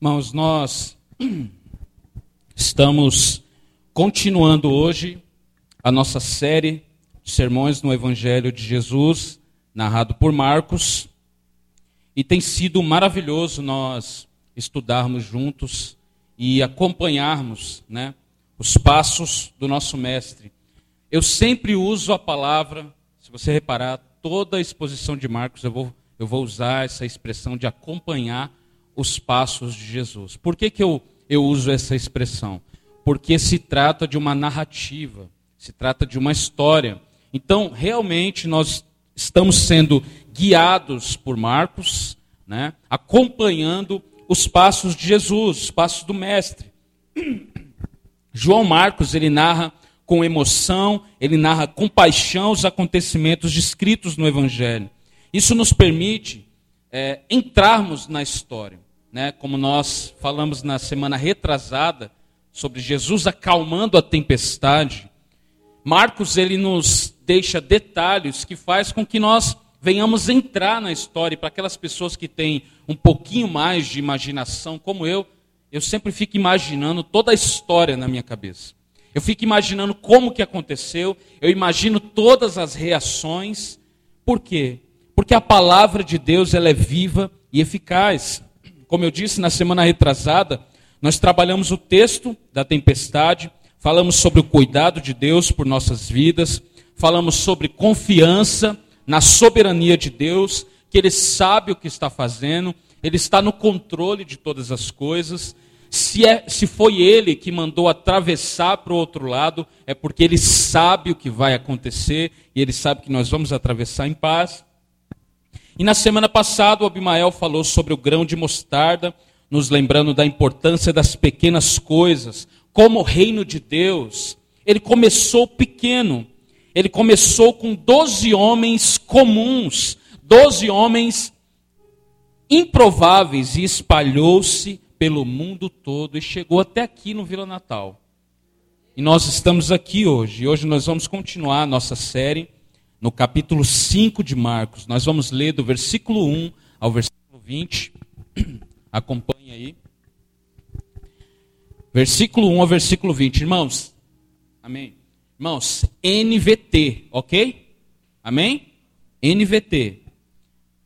Irmãos, nós estamos continuando hoje a nossa série de sermões no Evangelho de Jesus, narrado por Marcos, e tem sido maravilhoso nós estudarmos juntos e acompanharmos né, os passos do nosso Mestre. Eu sempre uso a palavra, se você reparar, toda a exposição de Marcos eu vou, eu vou usar essa expressão de acompanhar os passos de Jesus. Por que, que eu, eu uso essa expressão? Porque se trata de uma narrativa, se trata de uma história. Então, realmente, nós estamos sendo guiados por Marcos, né, acompanhando os passos de Jesus, os passos do Mestre. João Marcos, ele narra com emoção, ele narra com paixão os acontecimentos descritos no Evangelho. Isso nos permite é, entrarmos na história né, como nós falamos na semana retrasada, sobre Jesus acalmando a tempestade, Marcos ele nos deixa detalhes que faz com que nós venhamos entrar na história. Para aquelas pessoas que têm um pouquinho mais de imaginação, como eu, eu sempre fico imaginando toda a história na minha cabeça. Eu fico imaginando como que aconteceu, eu imagino todas as reações. Por quê? Porque a palavra de Deus ela é viva e eficaz. Como eu disse na semana retrasada, nós trabalhamos o texto da tempestade, falamos sobre o cuidado de Deus por nossas vidas, falamos sobre confiança na soberania de Deus, que Ele sabe o que está fazendo, Ele está no controle de todas as coisas. Se, é, se foi Ele que mandou atravessar para o outro lado, é porque Ele sabe o que vai acontecer e Ele sabe que nós vamos atravessar em paz. E na semana passada, o Abimael falou sobre o grão de mostarda, nos lembrando da importância das pequenas coisas, como o reino de Deus. Ele começou pequeno, ele começou com doze homens comuns, doze homens improváveis, e espalhou-se pelo mundo todo e chegou até aqui no Vila Natal. E nós estamos aqui hoje, e hoje nós vamos continuar a nossa série no capítulo 5 de Marcos. Nós vamos ler do versículo 1 ao versículo 20. Acompanhe aí. Versículo 1 ao versículo 20. Irmãos, amém? Irmãos, NVT, ok? Amém? NVT.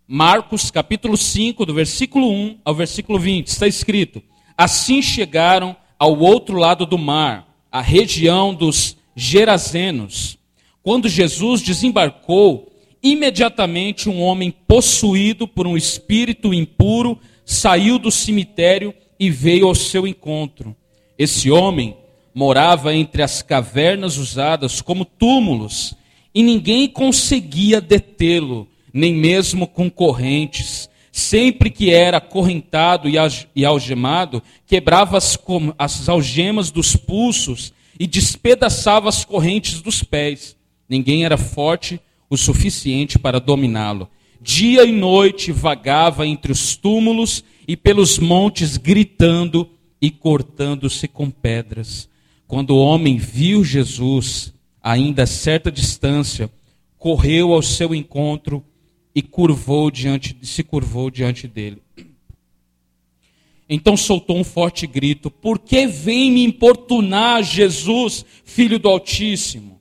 Marcos capítulo 5, do versículo 1 ao versículo 20. Está escrito: Assim chegaram ao outro lado do mar, a região dos Gerazenos. Quando Jesus desembarcou, imediatamente um homem possuído por um espírito impuro saiu do cemitério e veio ao seu encontro. Esse homem morava entre as cavernas usadas como túmulos, e ninguém conseguia detê-lo, nem mesmo com correntes. Sempre que era acorrentado e algemado, quebrava as, as algemas dos pulsos e despedaçava as correntes dos pés. Ninguém era forte o suficiente para dominá-lo. Dia e noite vagava entre os túmulos e pelos montes, gritando e cortando-se com pedras. Quando o homem viu Jesus, ainda a certa distância, correu ao seu encontro e curvou diante, se curvou diante dele. Então soltou um forte grito: Por que vem me importunar, Jesus, filho do Altíssimo?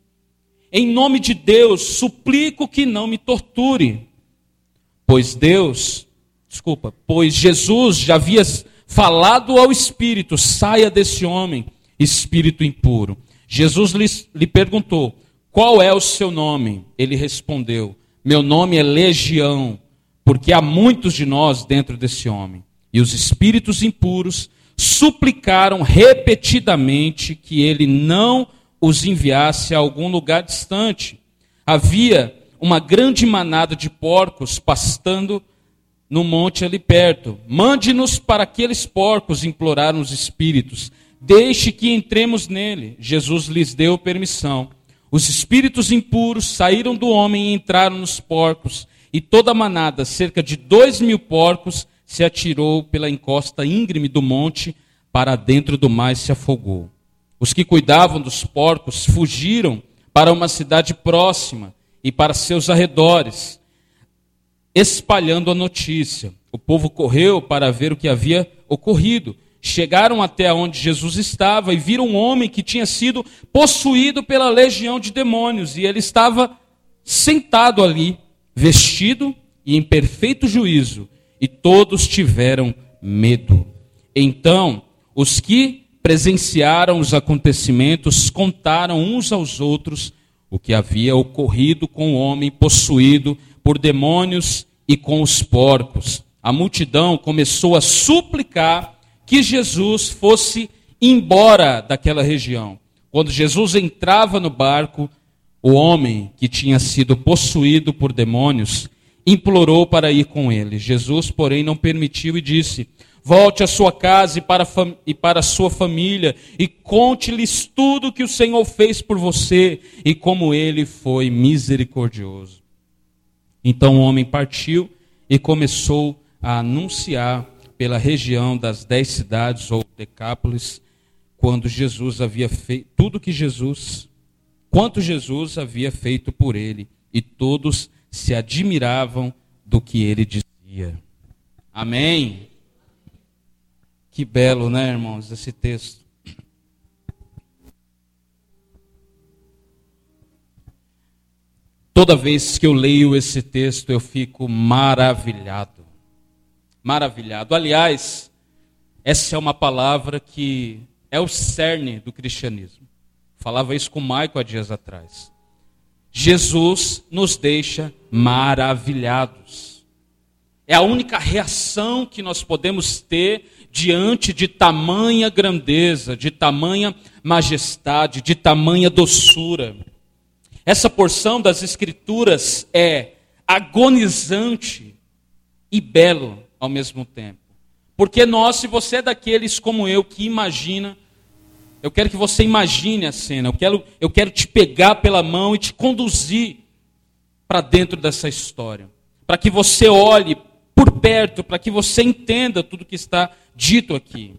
Em nome de Deus, suplico que não me torture. Pois Deus, desculpa, pois Jesus já havia falado ao espírito: saia desse homem, espírito impuro. Jesus lhe, lhe perguntou: qual é o seu nome? Ele respondeu: meu nome é Legião, porque há muitos de nós dentro desse homem. E os espíritos impuros suplicaram repetidamente que ele não os enviasse a algum lugar distante. Havia uma grande manada de porcos pastando no monte ali perto. Mande-nos para aqueles porcos, imploraram os espíritos. Deixe que entremos nele. Jesus lhes deu permissão. Os espíritos impuros saíram do homem e entraram nos porcos. E toda a manada, cerca de dois mil porcos, se atirou pela encosta íngreme do monte, para dentro do mar e se afogou. Os que cuidavam dos porcos fugiram para uma cidade próxima e para seus arredores, espalhando a notícia. O povo correu para ver o que havia ocorrido. Chegaram até onde Jesus estava e viram um homem que tinha sido possuído pela legião de demônios, e ele estava sentado ali, vestido e em perfeito juízo, e todos tiveram medo. Então, os que presenciaram os acontecimentos contaram uns aos outros o que havia ocorrido com o homem possuído por demônios e com os porcos. A multidão começou a suplicar que Jesus fosse embora daquela região. Quando Jesus entrava no barco, o homem que tinha sido possuído por demônios implorou para ir com ele. Jesus, porém, não permitiu e disse: Volte à sua casa e para, e para a sua família e conte-lhes tudo que o Senhor fez por você e como ele foi misericordioso. Então o homem partiu e começou a anunciar pela região das dez cidades ou Decápolis, quando Jesus havia feito tudo que Jesus, quanto Jesus havia feito por ele, e todos se admiravam do que ele dizia. Amém. Que belo, né, irmãos, esse texto. Toda vez que eu leio esse texto, eu fico maravilhado. Maravilhado. Aliás, essa é uma palavra que é o cerne do cristianismo. Falava isso com o Maico há dias atrás. Jesus nos deixa maravilhados. É a única reação que nós podemos ter diante de tamanha grandeza, de tamanha majestade, de tamanha doçura. Essa porção das Escrituras é agonizante e belo ao mesmo tempo. Porque nós, se você é daqueles como eu que imagina, eu quero que você imagine a cena, eu quero, eu quero te pegar pela mão e te conduzir para dentro dessa história. Para que você olhe por perto, para que você entenda tudo que está dito aqui.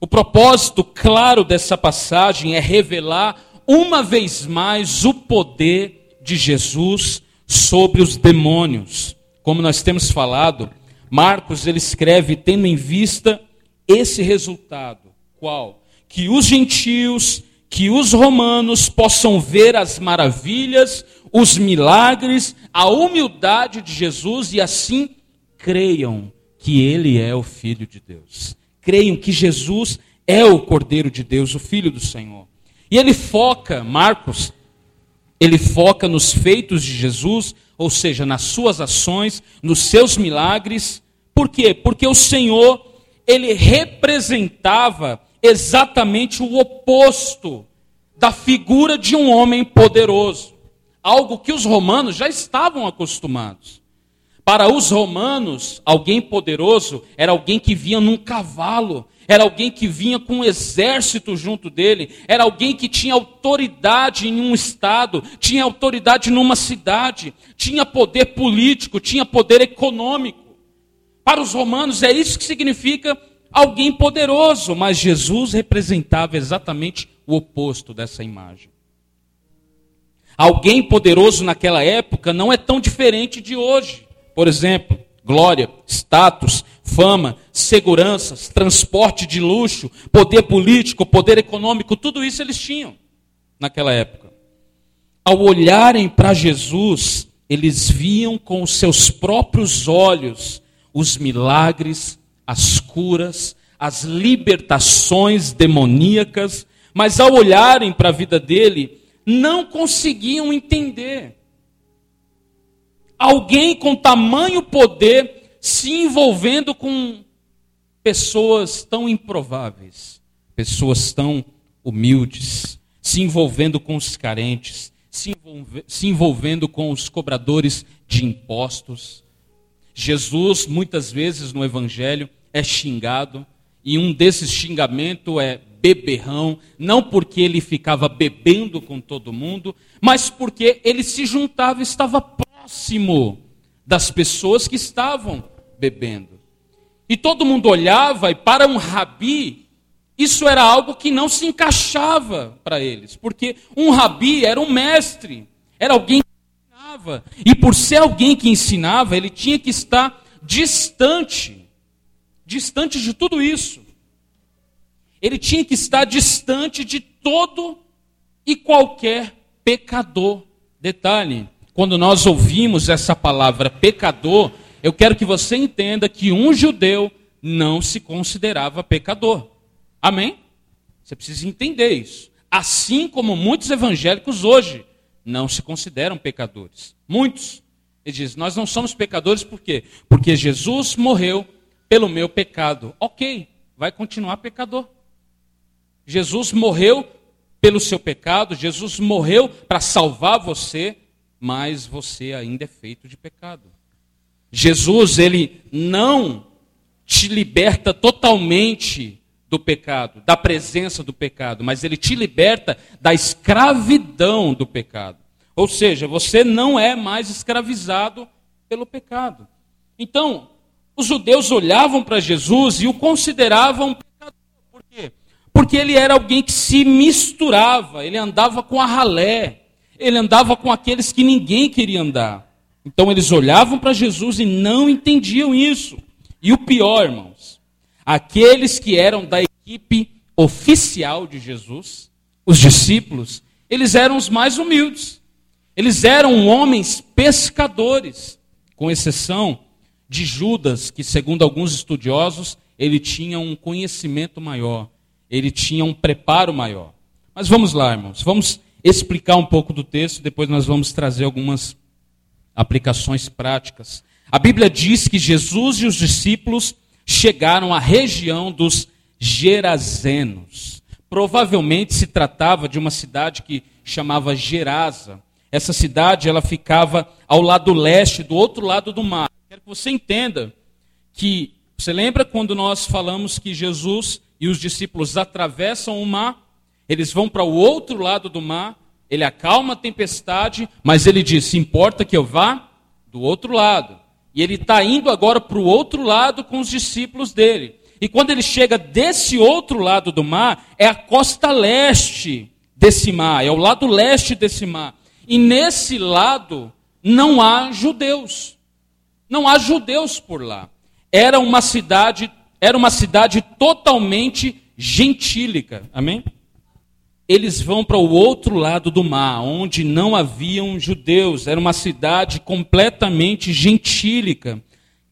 O propósito claro dessa passagem é revelar uma vez mais o poder de Jesus sobre os demônios. Como nós temos falado, Marcos ele escreve tendo em vista esse resultado, qual? Que os gentios, que os romanos possam ver as maravilhas, os milagres, a humildade de Jesus e assim creiam que ele é o Filho de Deus. Creiam que Jesus é o Cordeiro de Deus, o Filho do Senhor. E ele foca, Marcos, ele foca nos feitos de Jesus, ou seja, nas suas ações, nos seus milagres. Por quê? Porque o Senhor, ele representava exatamente o oposto da figura de um homem poderoso. Algo que os romanos já estavam acostumados. Para os romanos, alguém poderoso era alguém que vinha num cavalo, era alguém que vinha com um exército junto dele, era alguém que tinha autoridade em um estado, tinha autoridade numa cidade, tinha poder político, tinha poder econômico. Para os romanos é isso que significa alguém poderoso, mas Jesus representava exatamente o oposto dessa imagem. Alguém poderoso naquela época não é tão diferente de hoje. Por exemplo, glória, status, fama, seguranças, transporte de luxo, poder político, poder econômico, tudo isso eles tinham naquela época. Ao olharem para Jesus, eles viam com os seus próprios olhos os milagres, as curas, as libertações demoníacas, mas ao olharem para a vida dele, não conseguiam entender alguém com tamanho poder se envolvendo com pessoas tão improváveis, pessoas tão humildes, se envolvendo com os carentes, se, envolve, se envolvendo com os cobradores de impostos. Jesus, muitas vezes no Evangelho, é xingado, e um desses xingamentos é beberrão, não porque ele ficava bebendo com todo mundo, mas porque ele se juntava, estava próximo das pessoas que estavam bebendo. E todo mundo olhava, e para um rabi, isso era algo que não se encaixava para eles, porque um rabi era um mestre, era alguém que ensinava, e por ser alguém que ensinava, ele tinha que estar distante distante de tudo isso. Ele tinha que estar distante de todo e qualquer pecador. Detalhe, quando nós ouvimos essa palavra pecador, eu quero que você entenda que um judeu não se considerava pecador. Amém? Você precisa entender isso. Assim como muitos evangélicos hoje não se consideram pecadores. Muitos. Ele diz: Nós não somos pecadores por quê? Porque Jesus morreu pelo meu pecado. Ok, vai continuar pecador. Jesus morreu pelo seu pecado, Jesus morreu para salvar você, mas você ainda é feito de pecado. Jesus, ele não te liberta totalmente do pecado, da presença do pecado, mas ele te liberta da escravidão do pecado. Ou seja, você não é mais escravizado pelo pecado. Então, os judeus olhavam para Jesus e o consideravam pecador. Por quê? Porque ele era alguém que se misturava, ele andava com a ralé, ele andava com aqueles que ninguém queria andar. Então eles olhavam para Jesus e não entendiam isso. E o pior, irmãos, aqueles que eram da equipe oficial de Jesus, os discípulos, eles eram os mais humildes. Eles eram homens pescadores, com exceção de Judas, que segundo alguns estudiosos, ele tinha um conhecimento maior, ele tinha um preparo maior. Mas vamos lá, irmãos, vamos explicar um pouco do texto, depois nós vamos trazer algumas aplicações práticas. A Bíblia diz que Jesus e os discípulos chegaram à região dos Gerazenos. Provavelmente se tratava de uma cidade que chamava Gerasa. Essa cidade ela ficava ao lado leste, do outro lado do mar. Quero que você entenda que, você lembra quando nós falamos que Jesus e os discípulos atravessam o mar, eles vão para o outro lado do mar, ele acalma a tempestade, mas ele diz: importa que eu vá do outro lado. E ele está indo agora para o outro lado com os discípulos dele. E quando ele chega desse outro lado do mar, é a costa leste desse mar, é o lado leste desse mar. E nesse lado não há judeus. Não há judeus por lá. Era uma cidade, era uma cidade totalmente gentílica. Amém? Eles vão para o outro lado do mar, onde não haviam judeus. Era uma cidade completamente gentílica.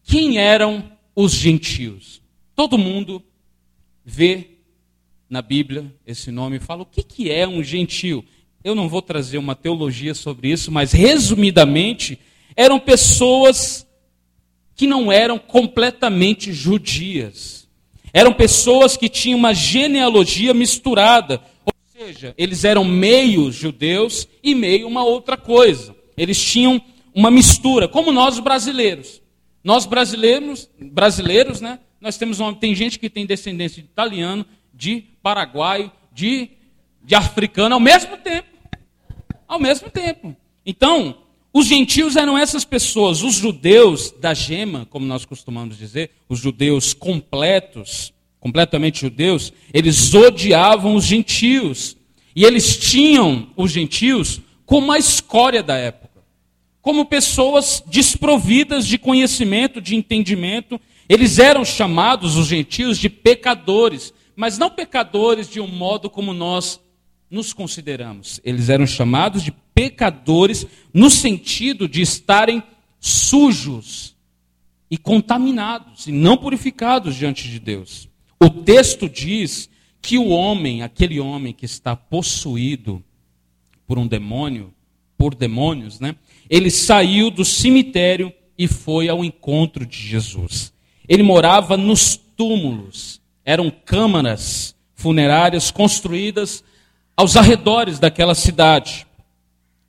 Quem eram os gentios? Todo mundo vê na Bíblia esse nome e fala: o que, que é um gentio? Eu não vou trazer uma teologia sobre isso, mas resumidamente, eram pessoas que não eram completamente judias. Eram pessoas que tinham uma genealogia misturada. Seja, eles eram meio judeus e meio uma outra coisa. Eles tinham uma mistura, como nós brasileiros. Nós brasileiros, brasileiros, né? Nós temos uma, tem gente que tem descendência de italiano, de paraguaio, de, de africano ao mesmo tempo. Ao mesmo tempo. Então, os gentios eram essas pessoas, os judeus da gema, como nós costumamos dizer, os judeus completos, completamente judeus, eles odiavam os gentios. E eles tinham os gentios como a escória da época, como pessoas desprovidas de conhecimento, de entendimento. Eles eram chamados, os gentios, de pecadores, mas não pecadores de um modo como nós nos consideramos. Eles eram chamados de pecadores no sentido de estarem sujos e contaminados e não purificados diante de Deus. O texto diz que o homem, aquele homem que está possuído por um demônio, por demônios, né? Ele saiu do cemitério e foi ao encontro de Jesus. Ele morava nos túmulos, eram câmaras funerárias construídas aos arredores daquela cidade.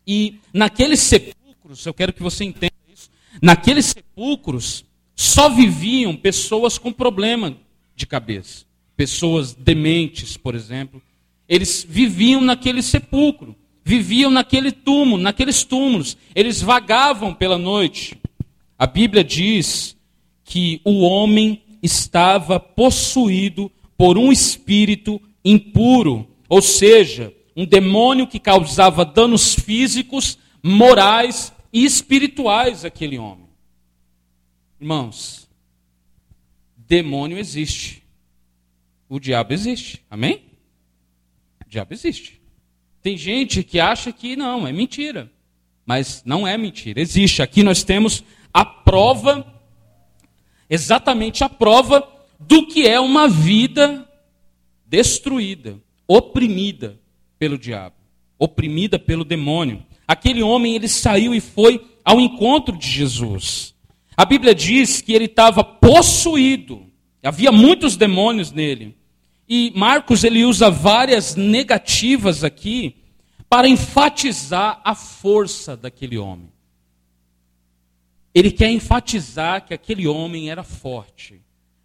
E naqueles sepulcros, eu quero que você entenda isso, naqueles sepulcros só viviam pessoas com problema de cabeça, pessoas dementes, por exemplo. Eles viviam naquele sepulcro, viviam naquele túmulo, naqueles túmulos. Eles vagavam pela noite. A Bíblia diz que o homem estava possuído por um espírito impuro. Ou seja, um demônio que causava danos físicos, morais e espirituais àquele homem. Irmãos, demônio existe. O diabo existe. Amém? O diabo existe. Tem gente que acha que não, é mentira. Mas não é mentira, existe. Aqui nós temos a prova, exatamente a prova do que é uma vida destruída, oprimida pelo diabo, oprimida pelo demônio. Aquele homem, ele saiu e foi ao encontro de Jesus. A Bíblia diz que ele estava possuído. Havia muitos demônios nele. E Marcos ele usa várias negativas aqui para enfatizar a força daquele homem. Ele quer enfatizar que aquele homem era forte,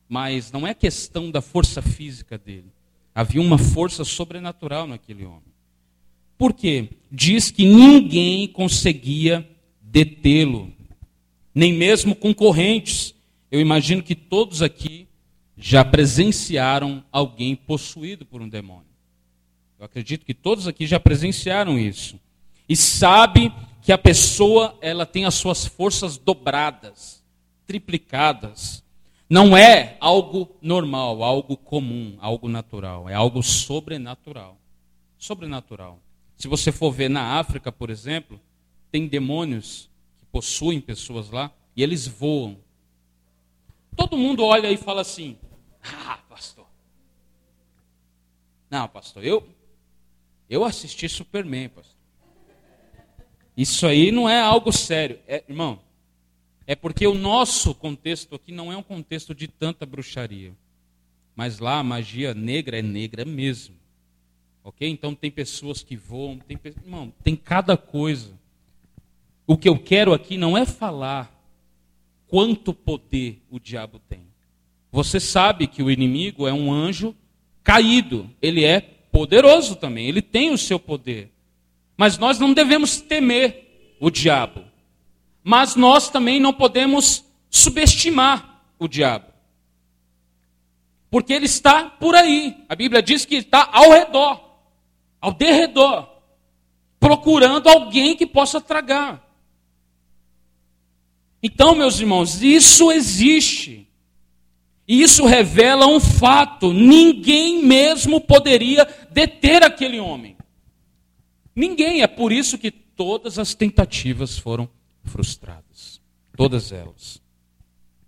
mas não é questão da força física dele. Havia uma força sobrenatural naquele homem. Por quê? Diz que ninguém conseguia detê-lo, nem mesmo concorrentes. Eu imagino que todos aqui já presenciaram alguém possuído por um demônio. Eu acredito que todos aqui já presenciaram isso. E sabe que a pessoa ela tem as suas forças dobradas, triplicadas. Não é algo normal, algo comum, algo natural, é algo sobrenatural. Sobrenatural. Se você for ver na África, por exemplo, tem demônios que possuem pessoas lá e eles voam. Todo mundo olha e fala assim: "Ah, pastor. Não, pastor, eu eu assisti Superman, pastor. Isso aí não é algo sério, é, irmão. É porque o nosso contexto aqui não é um contexto de tanta bruxaria. Mas lá a magia negra é negra mesmo. Ok? Então tem pessoas que voam, tem, irmão, tem cada coisa. O que eu quero aqui não é falar quanto poder o diabo tem. Você sabe que o inimigo é um anjo caído. Ele é poderoso também, ele tem o seu poder. Mas nós não devemos temer o diabo. Mas nós também não podemos subestimar o diabo. Porque ele está por aí. A Bíblia diz que está ao redor, ao derredor, procurando alguém que possa tragar. Então, meus irmãos, isso existe. E isso revela um fato: ninguém mesmo poderia deter aquele homem. Ninguém. É por isso que todas as tentativas foram frustradas. Todas elas.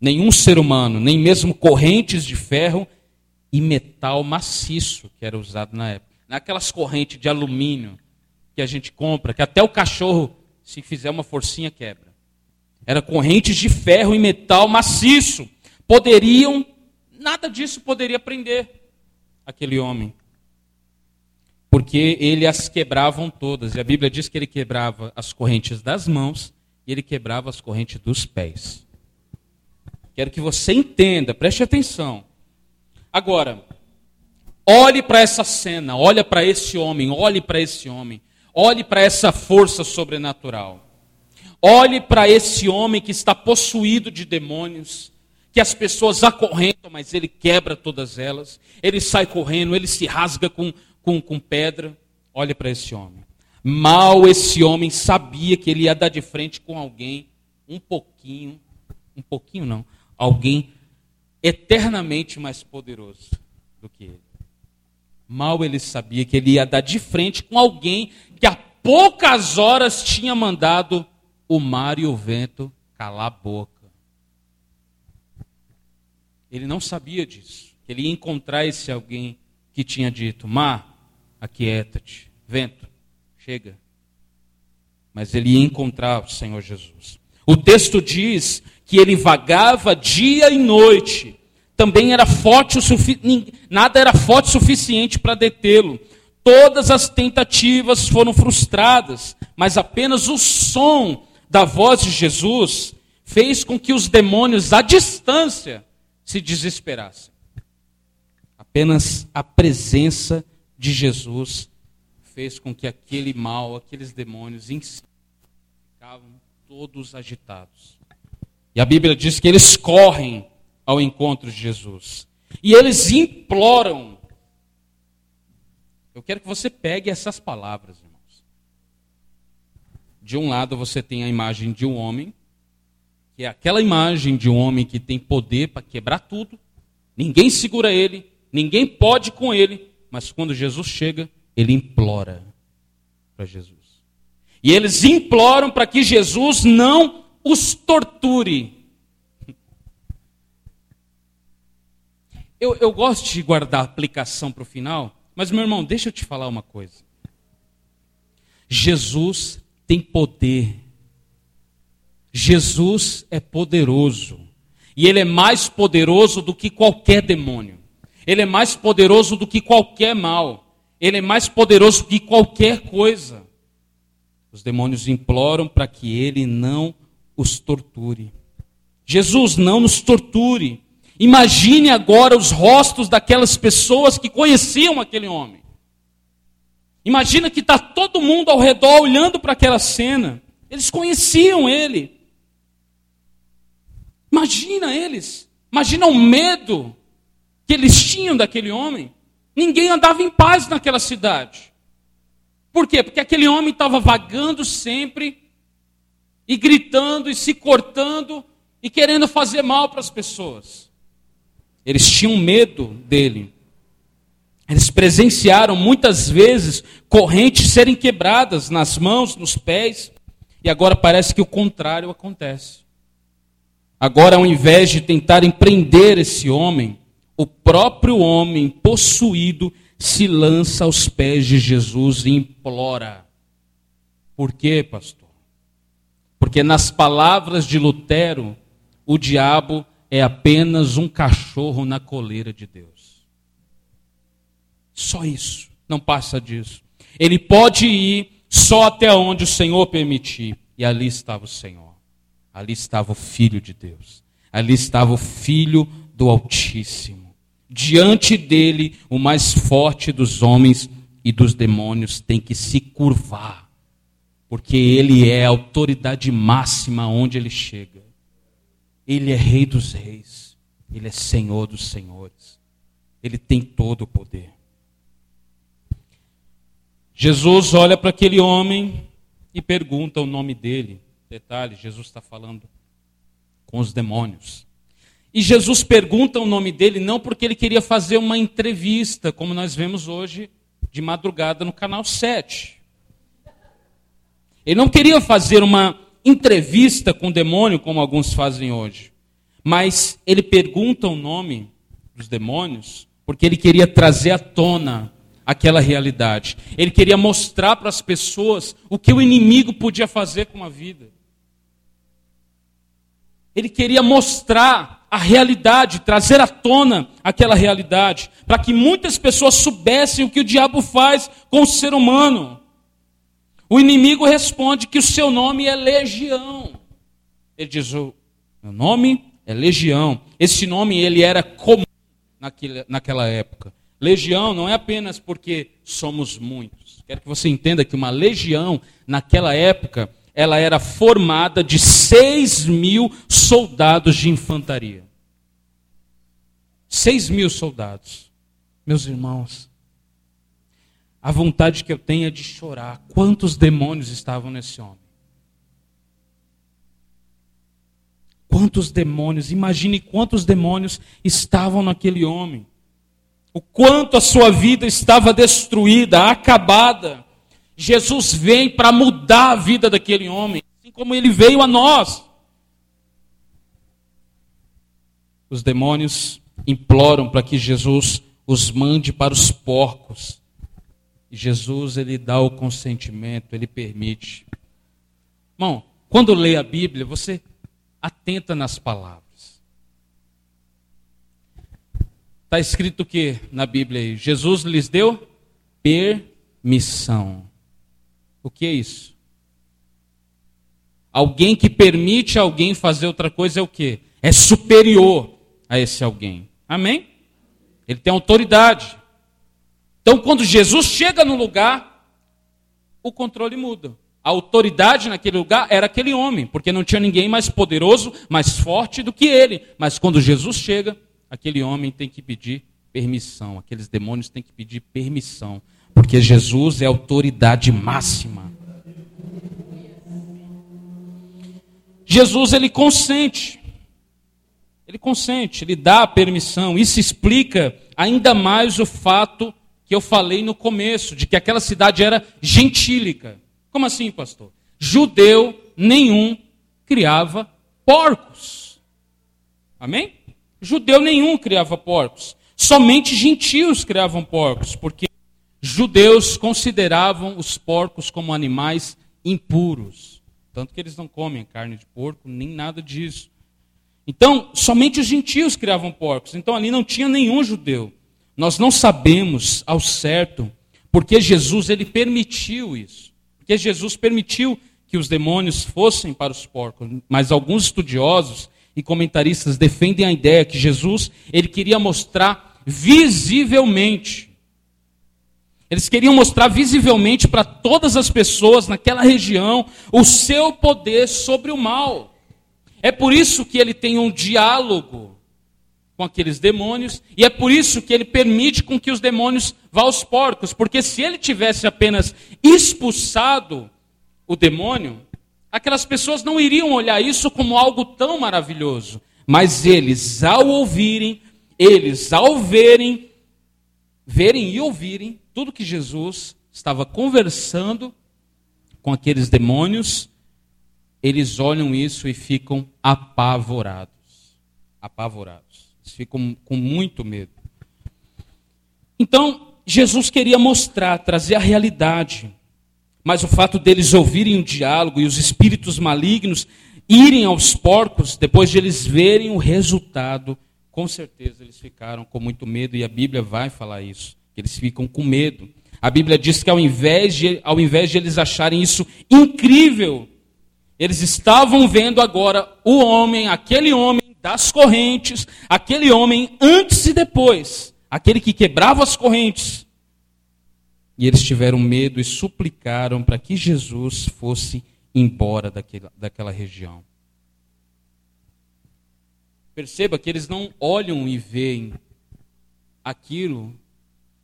Nenhum ser humano, nem mesmo correntes de ferro e metal maciço que era usado na época. Naquelas correntes de alumínio que a gente compra, que até o cachorro, se fizer uma forcinha, quebra. Era correntes de ferro e metal maciço. Poderiam, nada disso poderia prender aquele homem. Porque ele as quebravam todas. E a Bíblia diz que ele quebrava as correntes das mãos e ele quebrava as correntes dos pés. Quero que você entenda, preste atenção. Agora, olhe para essa cena, olhe para esse homem, olhe para esse homem, olhe para essa força sobrenatural. Olhe para esse homem que está possuído de demônios, que as pessoas acorrentam, mas ele quebra todas elas. Ele sai correndo, ele se rasga com, com, com pedra. Olhe para esse homem. Mal esse homem sabia que ele ia dar de frente com alguém um pouquinho, um pouquinho não, alguém eternamente mais poderoso do que ele. Mal ele sabia que ele ia dar de frente com alguém que há poucas horas tinha mandado o mar e o vento calar a boca. Ele não sabia disso. Ele ia encontrar esse alguém que tinha dito: Mar, aquieta-te, vento, chega. Mas ele ia encontrar o Senhor Jesus. O texto diz que ele vagava dia e noite. Também era forte o suficiente, nada era forte o suficiente para detê-lo. Todas as tentativas foram frustradas, mas apenas o som da voz de Jesus fez com que os demônios à distância se desesperassem. Apenas a presença de Jesus fez com que aquele mal, aqueles demônios em si, ficavam todos agitados. E a Bíblia diz que eles correm ao encontro de Jesus. E eles imploram. Eu quero que você pegue essas palavras, irmãos. De um lado você tem a imagem de um homem, que é aquela imagem de um homem que tem poder para quebrar tudo, Ninguém segura ele, ninguém pode com ele, mas quando Jesus chega, ele implora para Jesus. E eles imploram para que Jesus não os torture. Eu, eu gosto de guardar a aplicação para o final, mas meu irmão, deixa eu te falar uma coisa. Jesus tem poder. Jesus é poderoso. E ele é mais poderoso do que qualquer demônio. Ele é mais poderoso do que qualquer mal. Ele é mais poderoso do que qualquer coisa. Os demônios imploram para que ele não os torture. Jesus, não nos torture. Imagine agora os rostos daquelas pessoas que conheciam aquele homem. Imagina que está todo mundo ao redor olhando para aquela cena. Eles conheciam ele. Imagina eles. Imagina o medo que eles tinham daquele homem. Ninguém andava em paz naquela cidade. Por quê? Porque aquele homem estava vagando sempre e gritando e se cortando e querendo fazer mal para as pessoas. Eles tinham medo dele. Eles presenciaram muitas vezes correntes serem quebradas nas mãos, nos pés, e agora parece que o contrário acontece. Agora, ao invés de tentarem prender esse homem, o próprio homem possuído se lança aos pés de Jesus e implora. Por quê, pastor? Porque, nas palavras de Lutero, o diabo é apenas um cachorro na coleira de Deus. Só isso, não passa disso. Ele pode ir só até onde o Senhor permitir, e ali estava o Senhor. Ali estava o Filho de Deus. Ali estava o Filho do Altíssimo. Diante dele, o mais forte dos homens e dos demônios tem que se curvar, porque ele é a autoridade máxima onde ele chega. Ele é Rei dos Reis, ele é Senhor dos Senhores, ele tem todo o poder. Jesus olha para aquele homem e pergunta o nome dele. Detalhe: Jesus está falando com os demônios. E Jesus pergunta o nome dele não porque ele queria fazer uma entrevista, como nós vemos hoje de madrugada no canal 7. Ele não queria fazer uma entrevista com o demônio, como alguns fazem hoje. Mas ele pergunta o nome dos demônios porque ele queria trazer à tona aquela realidade. Ele queria mostrar para as pessoas o que o inimigo podia fazer com a vida. Ele queria mostrar a realidade, trazer à tona aquela realidade, para que muitas pessoas soubessem o que o diabo faz com o ser humano. O inimigo responde que o seu nome é legião. Ele diz: o meu nome é legião. Esse nome ele era comum naquela época. Legião não é apenas porque somos muitos. Quero que você entenda que uma legião naquela época ela era formada de 6 mil soldados de infantaria. 6 mil soldados. Meus irmãos, a vontade que eu tenho é de chorar. Quantos demônios estavam nesse homem? Quantos demônios, imagine quantos demônios estavam naquele homem. O quanto a sua vida estava destruída, acabada. Jesus vem para mudar a vida daquele homem, assim como ele veio a nós. Os demônios imploram para que Jesus os mande para os porcos. E Jesus ele dá o consentimento, ele permite. Irmão, quando lê a Bíblia, você atenta nas palavras. Está escrito o que na Bíblia aí? Jesus lhes deu permissão. O que é isso? Alguém que permite alguém fazer outra coisa é o que? É superior a esse alguém. Amém? Ele tem autoridade. Então, quando Jesus chega no lugar, o controle muda. A autoridade naquele lugar era aquele homem, porque não tinha ninguém mais poderoso, mais forte do que ele. Mas quando Jesus chega, aquele homem tem que pedir permissão, aqueles demônios têm que pedir permissão porque Jesus é autoridade máxima. Jesus ele consente. Ele consente, ele dá a permissão. Isso explica ainda mais o fato que eu falei no começo, de que aquela cidade era gentílica. Como assim, pastor? Judeu nenhum criava porcos. Amém? Judeu nenhum criava porcos. Somente gentios criavam porcos, porque judeus consideravam os porcos como animais impuros. Tanto que eles não comem carne de porco, nem nada disso. Então, somente os gentios criavam porcos. Então, ali não tinha nenhum judeu. Nós não sabemos ao certo porque Jesus ele permitiu isso. Porque Jesus permitiu que os demônios fossem para os porcos. Mas alguns estudiosos e comentaristas defendem a ideia que Jesus ele queria mostrar visivelmente. Eles queriam mostrar visivelmente para todas as pessoas naquela região o seu poder sobre o mal. É por isso que ele tem um diálogo com aqueles demônios, e é por isso que ele permite com que os demônios vá aos porcos, porque se ele tivesse apenas expulsado o demônio, aquelas pessoas não iriam olhar isso como algo tão maravilhoso. Mas eles, ao ouvirem, eles, ao verem, verem e ouvirem tudo que Jesus estava conversando com aqueles demônios, eles olham isso e ficam apavorados. Apavorados. Eles ficam com muito medo. Então, Jesus queria mostrar, trazer a realidade mas o fato deles ouvirem o diálogo e os espíritos malignos irem aos porcos, depois de eles verem o resultado, com certeza eles ficaram com muito medo, e a Bíblia vai falar isso, eles ficam com medo. A Bíblia diz que ao invés de, ao invés de eles acharem isso incrível, eles estavam vendo agora o homem, aquele homem das correntes, aquele homem antes e depois, aquele que quebrava as correntes, e eles tiveram medo e suplicaram para que Jesus fosse embora daquela, daquela região. Perceba que eles não olham e veem aquilo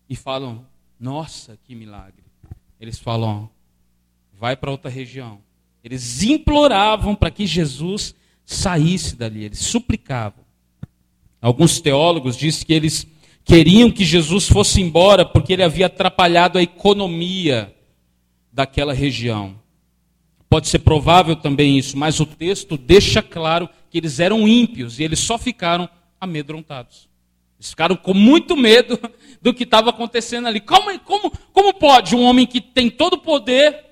e falam: Nossa, que milagre. Eles falam: Vai para outra região. Eles imploravam para que Jesus saísse dali, eles suplicavam. Alguns teólogos dizem que eles Queriam que Jesus fosse embora porque ele havia atrapalhado a economia daquela região. Pode ser provável também isso, mas o texto deixa claro que eles eram ímpios e eles só ficaram amedrontados. Eles ficaram com muito medo do que estava acontecendo ali. Como, como, como pode um homem que tem todo o poder,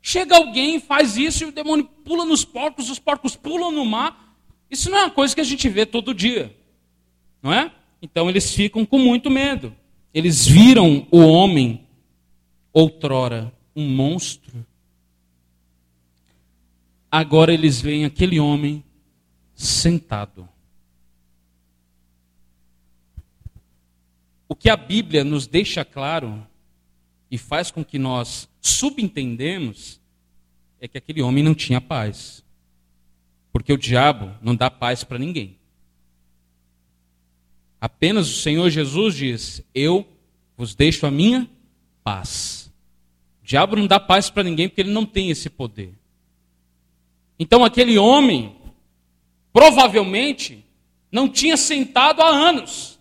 chega alguém, faz isso e o demônio pula nos porcos, os porcos pulam no mar? Isso não é uma coisa que a gente vê todo dia, não é? Então eles ficam com muito medo. Eles viram o homem, outrora um monstro. Agora eles veem aquele homem sentado. O que a Bíblia nos deixa claro e faz com que nós subentendemos é que aquele homem não tinha paz. Porque o diabo não dá paz para ninguém. Apenas o Senhor Jesus diz: Eu vos deixo a minha paz. O diabo não dá paz para ninguém porque ele não tem esse poder. Então aquele homem, provavelmente, não tinha sentado há anos,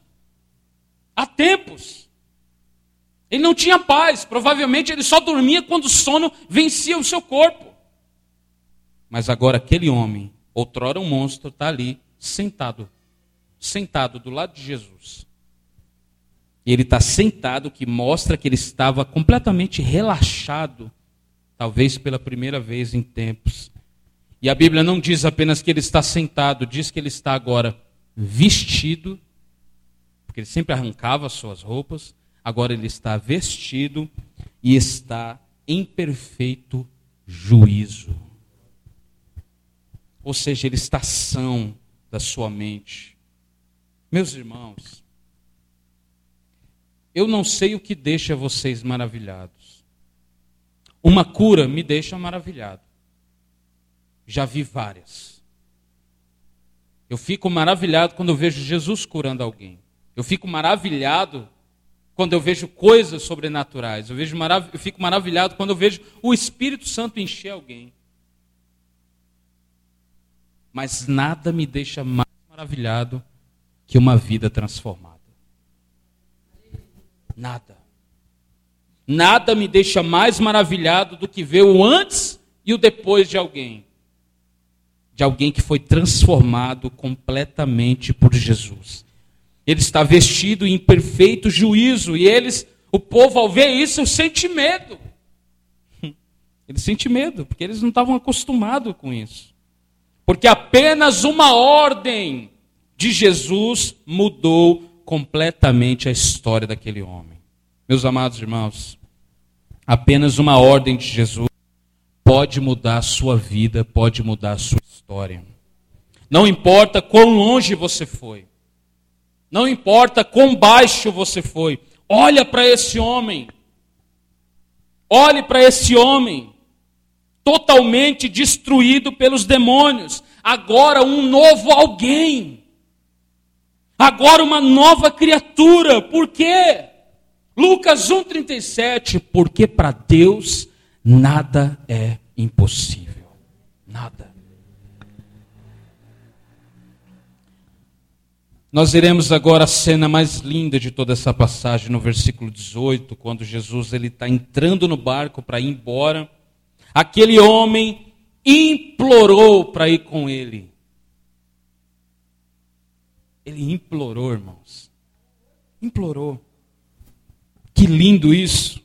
há tempos. Ele não tinha paz, provavelmente ele só dormia quando o sono vencia o seu corpo. Mas agora aquele homem, outrora um monstro, está ali, sentado, sentado do lado de Jesus. E ele está sentado, que mostra que ele estava completamente relaxado, talvez pela primeira vez em tempos. E a Bíblia não diz apenas que ele está sentado, diz que ele está agora vestido, porque ele sempre arrancava suas roupas, agora ele está vestido e está em perfeito juízo. Ou seja, ele está são da sua mente. Meus irmãos, eu não sei o que deixa vocês maravilhados. Uma cura me deixa maravilhado. Já vi várias. Eu fico maravilhado quando eu vejo Jesus curando alguém. Eu fico maravilhado quando eu vejo coisas sobrenaturais. Eu, vejo marav eu fico maravilhado quando eu vejo o Espírito Santo encher alguém. Mas nada me deixa mais maravilhado que uma vida transformada. Nada. Nada me deixa mais maravilhado do que ver o antes e o depois de alguém. De alguém que foi transformado completamente por Jesus. Ele está vestido em perfeito juízo e eles, o povo ao ver isso, sente medo. Ele sente medo, porque eles não estavam acostumados com isso. Porque apenas uma ordem de Jesus mudou completamente a história daquele homem. Meus amados irmãos, apenas uma ordem de Jesus pode mudar a sua vida, pode mudar a sua história. Não importa quão longe você foi, não importa quão baixo você foi, olha para esse homem, olhe para esse homem totalmente destruído pelos demônios. Agora um novo alguém. Agora uma nova criatura. Por quê? Lucas 1,37. Porque para Deus nada é impossível. Nada. Nós iremos agora a cena mais linda de toda essa passagem, no versículo 18, quando Jesus ele está entrando no barco para ir embora. Aquele homem implorou para ir com ele. Ele implorou, irmãos. Implorou. Que lindo isso.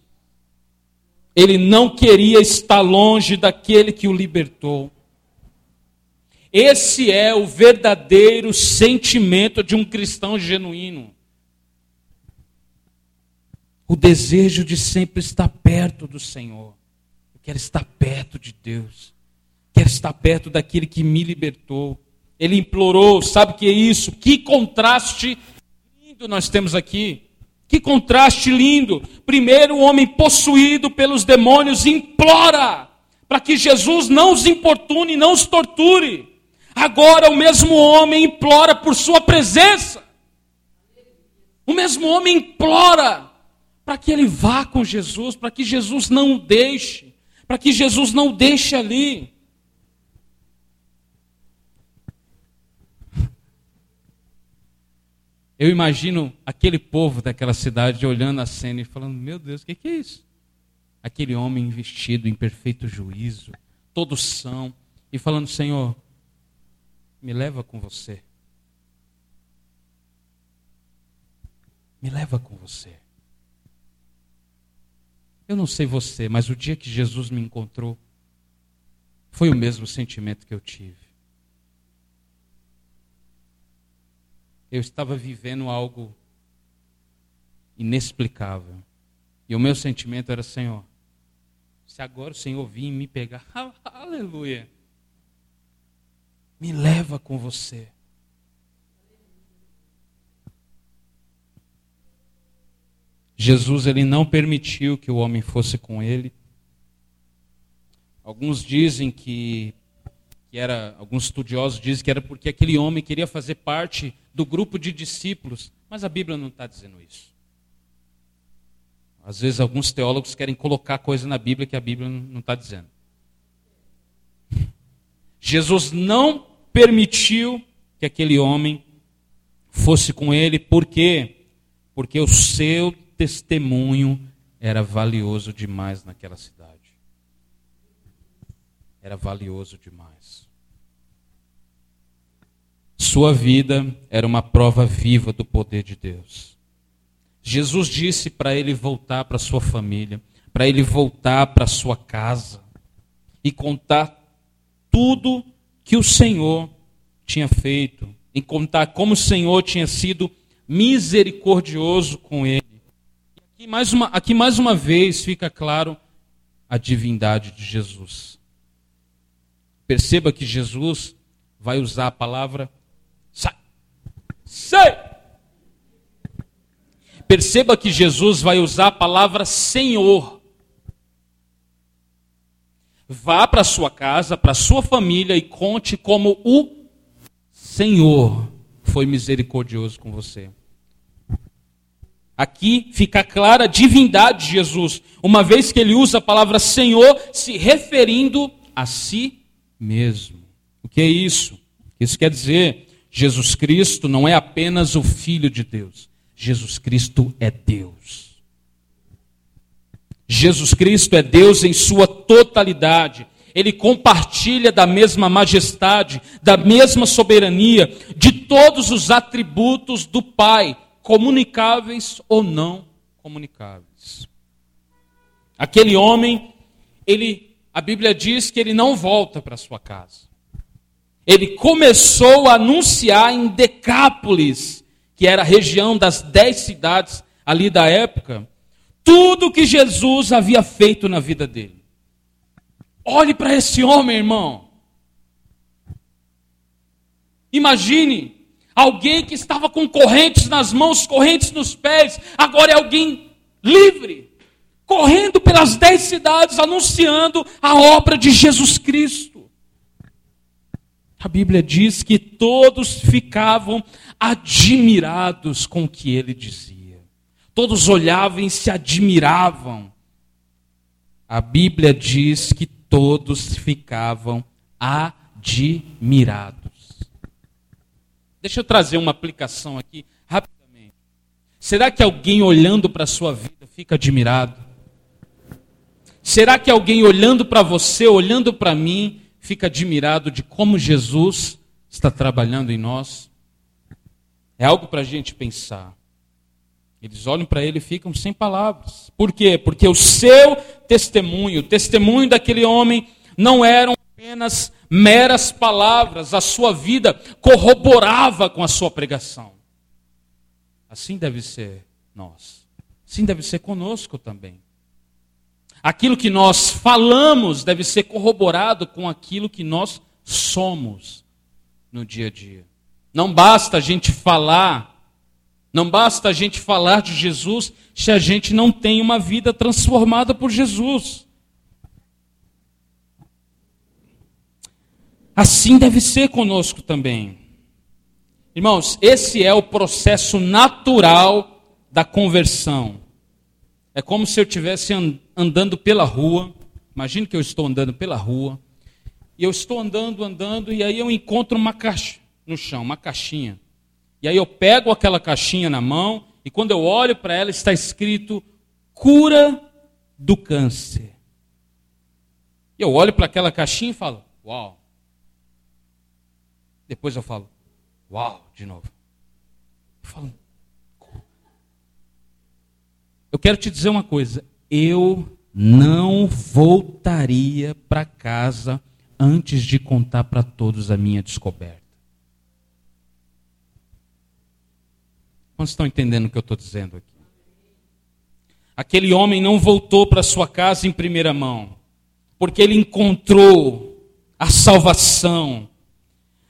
Ele não queria estar longe daquele que o libertou. Esse é o verdadeiro sentimento de um cristão genuíno. O desejo de sempre estar perto do Senhor. Quero estar perto de Deus. Quero estar perto daquele que me libertou. Ele implorou, sabe o que é isso? Que contraste lindo nós temos aqui. Que contraste lindo. Primeiro, o homem possuído pelos demônios implora para que Jesus não os importune, não os torture. Agora, o mesmo homem implora por sua presença. O mesmo homem implora para que ele vá com Jesus, para que Jesus não o deixe para que Jesus não deixe ali. Eu imagino aquele povo daquela cidade olhando a cena e falando: Meu Deus, o que, que é isso? Aquele homem vestido em perfeito juízo, todo são, e falando: Senhor, me leva com você. Me leva com você. Eu não sei você, mas o dia que Jesus me encontrou, foi o mesmo sentimento que eu tive. Eu estava vivendo algo inexplicável. E o meu sentimento era: Senhor, se agora o Senhor vir me pegar, aleluia, me leva com você. Jesus ele não permitiu que o homem fosse com ele. Alguns dizem que, que era, alguns estudiosos dizem que era porque aquele homem queria fazer parte do grupo de discípulos, mas a Bíblia não está dizendo isso. Às vezes alguns teólogos querem colocar coisa na Bíblia que a Bíblia não está dizendo. Jesus não permitiu que aquele homem fosse com ele, por quê? Porque o seu testemunho era valioso demais naquela cidade. Era valioso demais. Sua vida era uma prova viva do poder de Deus. Jesus disse para ele voltar para sua família, para ele voltar para sua casa e contar tudo que o Senhor tinha feito, e contar como o Senhor tinha sido misericordioso com ele Aqui mais uma, aqui mais uma vez fica claro a divindade de Jesus. Perceba que Jesus vai usar a palavra sai. Sei! Perceba que Jesus vai usar a palavra Senhor. Vá para sua casa, para sua família e conte como o Senhor foi misericordioso com você. Aqui fica clara a divindade de Jesus, uma vez que ele usa a palavra Senhor se referindo a si mesmo. O que é isso? Isso quer dizer, Jesus Cristo não é apenas o Filho de Deus, Jesus Cristo é Deus. Jesus Cristo é Deus em sua totalidade. Ele compartilha da mesma majestade, da mesma soberania, de todos os atributos do Pai, comunicáveis ou não comunicáveis. Aquele homem, ele, a Bíblia diz que ele não volta para sua casa. Ele começou a anunciar em Decápolis, que era a região das dez cidades ali da época, tudo que Jesus havia feito na vida dele. Olhe para esse homem, irmão. Imagine alguém que estava com correntes nas mãos, correntes nos pés, agora é alguém livre, correndo pelas dez cidades, anunciando a obra de Jesus Cristo. A Bíblia diz que todos ficavam admirados com o que ele dizia. Todos olhavam e se admiravam. A Bíblia diz que todos ficavam admirados. Deixa eu trazer uma aplicação aqui rapidamente. Será que alguém olhando para a sua vida fica admirado? Será que alguém olhando para você, olhando para mim, fica admirado de como Jesus está trabalhando em nós? É algo para a gente pensar. Eles olham para ele e ficam sem palavras. Por quê? Porque o seu testemunho, o testemunho daquele homem, não eram apenas meras palavras, a sua vida corroborava com a sua pregação. Assim deve ser nós. Assim deve ser conosco também. Aquilo que nós falamos deve ser corroborado com aquilo que nós somos no dia a dia. Não basta a gente falar não basta a gente falar de Jesus se a gente não tem uma vida transformada por Jesus. Assim deve ser conosco também. Irmãos, esse é o processo natural da conversão. É como se eu estivesse andando pela rua. Imagine que eu estou andando pela rua. E eu estou andando, andando, e aí eu encontro uma caixa no chão, uma caixinha. E aí eu pego aquela caixinha na mão e quando eu olho para ela está escrito cura do câncer. E eu olho para aquela caixinha e falo: "Uau". Depois eu falo: "Uau", de novo. Eu falo: Eu quero te dizer uma coisa, eu não voltaria para casa antes de contar para todos a minha descoberta. Quantos estão entendendo o que eu estou dizendo aqui? Aquele homem não voltou para sua casa em primeira mão, porque ele encontrou a salvação.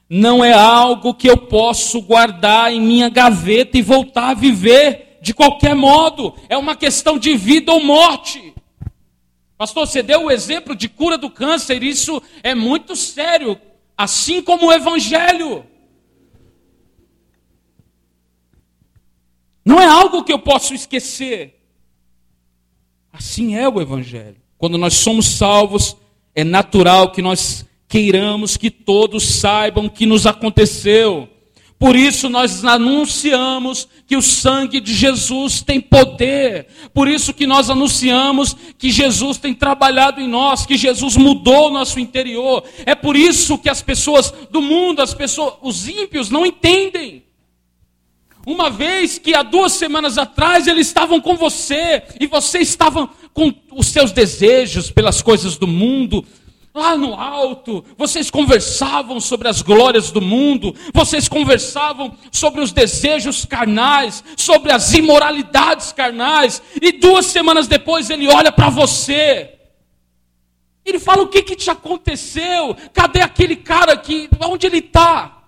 Não é algo que eu posso guardar em minha gaveta e voltar a viver de qualquer modo. É uma questão de vida ou morte. Pastor, você deu o exemplo de cura do câncer, isso é muito sério, assim como o Evangelho. Não é algo que eu posso esquecer. Assim é o Evangelho. Quando nós somos salvos, é natural que nós queiramos que todos saibam o que nos aconteceu. Por isso nós anunciamos que o sangue de Jesus tem poder. Por isso que nós anunciamos que Jesus tem trabalhado em nós, que Jesus mudou o nosso interior. É por isso que as pessoas do mundo, as pessoas, os ímpios não entendem. Uma vez que há duas semanas atrás eles estavam com você e você estava com os seus desejos pelas coisas do mundo, lá no alto, vocês conversavam sobre as glórias do mundo, vocês conversavam sobre os desejos carnais, sobre as imoralidades carnais, e duas semanas depois ele olha para você. Ele fala: O que, que te aconteceu? Cadê aquele cara que. Onde ele está?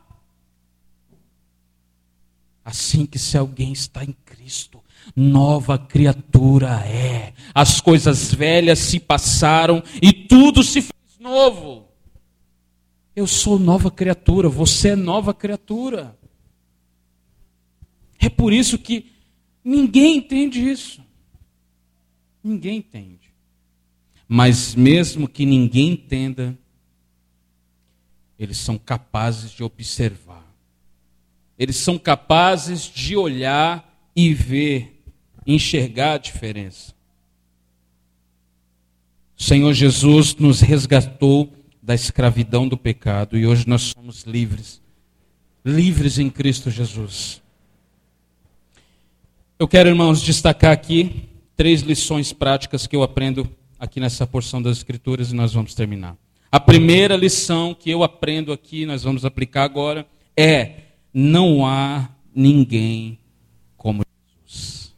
Assim que se alguém está em Cristo, nova criatura é. As coisas velhas se passaram e tudo se fez novo. Eu sou nova criatura, você é nova criatura. É por isso que ninguém entende isso. Ninguém entende. Mas mesmo que ninguém entenda, eles são capazes de observar Eles são capazes de olhar e ver, enxergar a diferença. O Senhor Jesus nos resgatou da escravidão do pecado e hoje nós somos livres. Livres em Cristo Jesus. Eu quero, irmãos, destacar aqui três lições práticas que eu aprendo aqui nessa porção das Escrituras e nós vamos terminar. A primeira lição que eu aprendo aqui, nós vamos aplicar agora, é: não há ninguém como Jesus.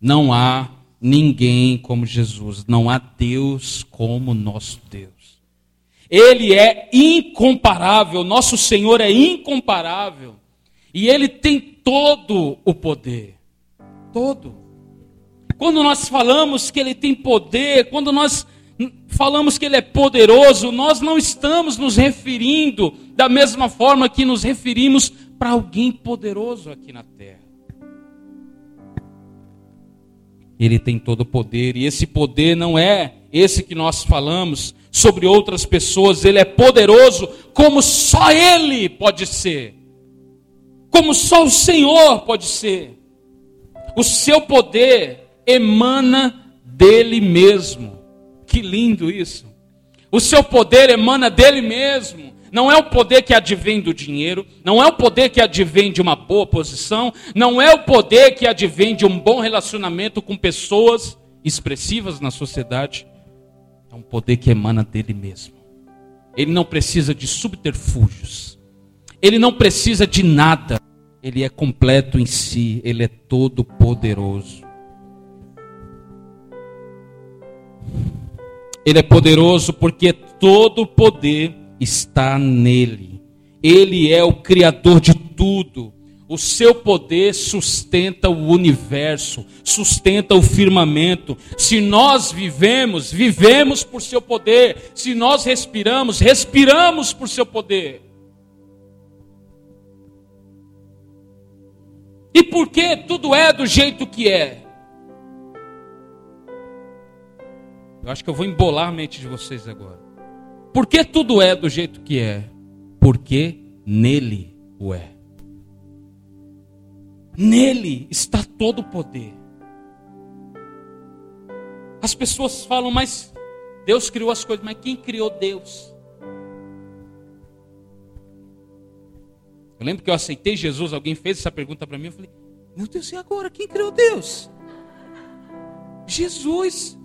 Não há ninguém como Jesus. Não há Deus como nosso Deus. Ele é incomparável, nosso Senhor é incomparável. E ele tem todo o poder. Todo. Quando nós falamos que ele tem poder, quando nós falamos que ele é poderoso, nós não estamos nos referindo da mesma forma que nos referimos para alguém poderoso aqui na terra. Ele tem todo o poder, e esse poder não é esse que nós falamos sobre outras pessoas, ele é poderoso como só ele pode ser, como só o Senhor pode ser. O seu poder emana dele mesmo. Que lindo isso! O seu poder emana dele mesmo. Não é o poder que advém do dinheiro, não é o poder que advém de uma boa posição, não é o poder que advém de um bom relacionamento com pessoas expressivas na sociedade. É um poder que emana dele mesmo. Ele não precisa de subterfúgios. Ele não precisa de nada. Ele é completo em si, ele é todo poderoso. Ele é poderoso porque todo poder está nele. Ele é o criador de tudo. O seu poder sustenta o universo, sustenta o firmamento. Se nós vivemos, vivemos por seu poder. Se nós respiramos, respiramos por seu poder. E por que tudo é do jeito que é? Eu acho que eu vou embolar a mente de vocês agora. Por que tudo é do jeito que é? Porque nele o é. Nele está todo o poder. As pessoas falam, mas Deus criou as coisas, mas quem criou Deus? Eu lembro que eu aceitei Jesus, alguém fez essa pergunta para mim, eu falei, meu Deus, e agora? Quem criou Deus? Jesus.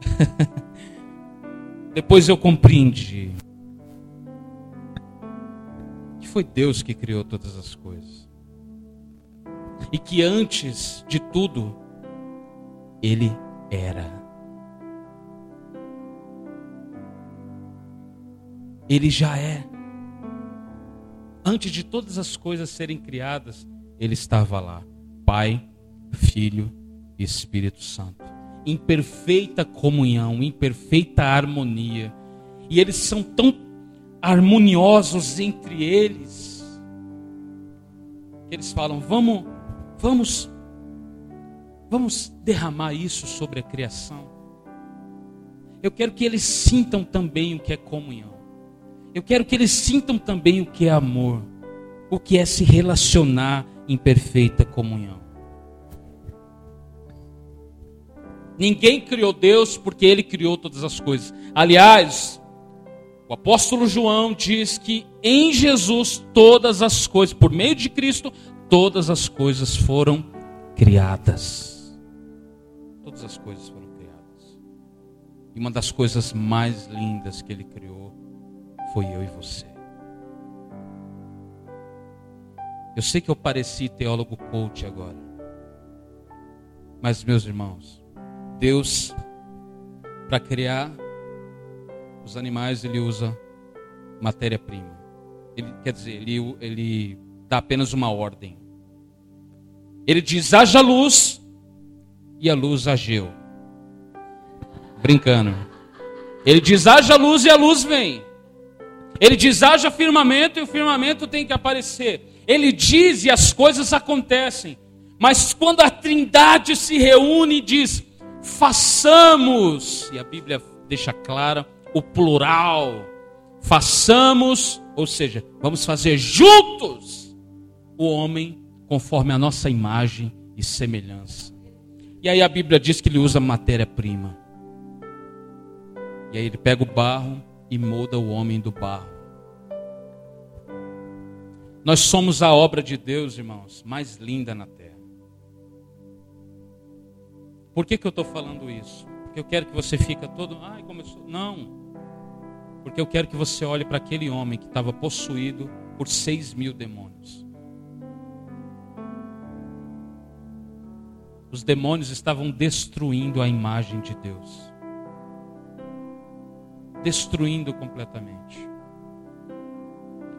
Depois eu compreendi que foi Deus que criou todas as coisas. E que antes de tudo, Ele era. Ele já é. Antes de todas as coisas serem criadas, Ele estava lá. Pai, Filho e Espírito Santo em perfeita comunhão, em perfeita harmonia. E eles são tão harmoniosos entre eles que eles falam: "Vamos, vamos vamos derramar isso sobre a criação". Eu quero que eles sintam também o que é comunhão. Eu quero que eles sintam também o que é amor, o que é se relacionar em perfeita comunhão. Ninguém criou Deus porque ele criou todas as coisas. Aliás, o apóstolo João diz que em Jesus todas as coisas, por meio de Cristo, todas as coisas foram criadas. Todas as coisas foram criadas. E uma das coisas mais lindas que ele criou foi eu e você. Eu sei que eu pareci teólogo coach agora. Mas, meus irmãos, Deus, para criar os animais, ele usa matéria-prima. Ele quer dizer, ele, ele dá apenas uma ordem. Ele diz: haja luz, e a luz ageu. Brincando. Ele diz: haja luz, e a luz vem. Ele diz: haja firmamento, e o firmamento tem que aparecer. Ele diz e as coisas acontecem. Mas quando a trindade se reúne e diz: façamos, e a Bíblia deixa clara o plural, façamos Ou seja, vamos fazer juntos o homem conforme a nossa imagem e semelhança. E aí a Bíblia diz que ele usa matéria-prima. E aí ele pega o barro e molda o homem do barro. Nós somos a obra de Deus, irmãos, mais linda na terra. Por que, que eu estou falando isso? Porque eu quero que você fique todo. Ai, começou. Não. Porque eu quero que você olhe para aquele homem que estava possuído por seis mil demônios. Os demônios estavam destruindo a imagem de Deus. Destruindo completamente.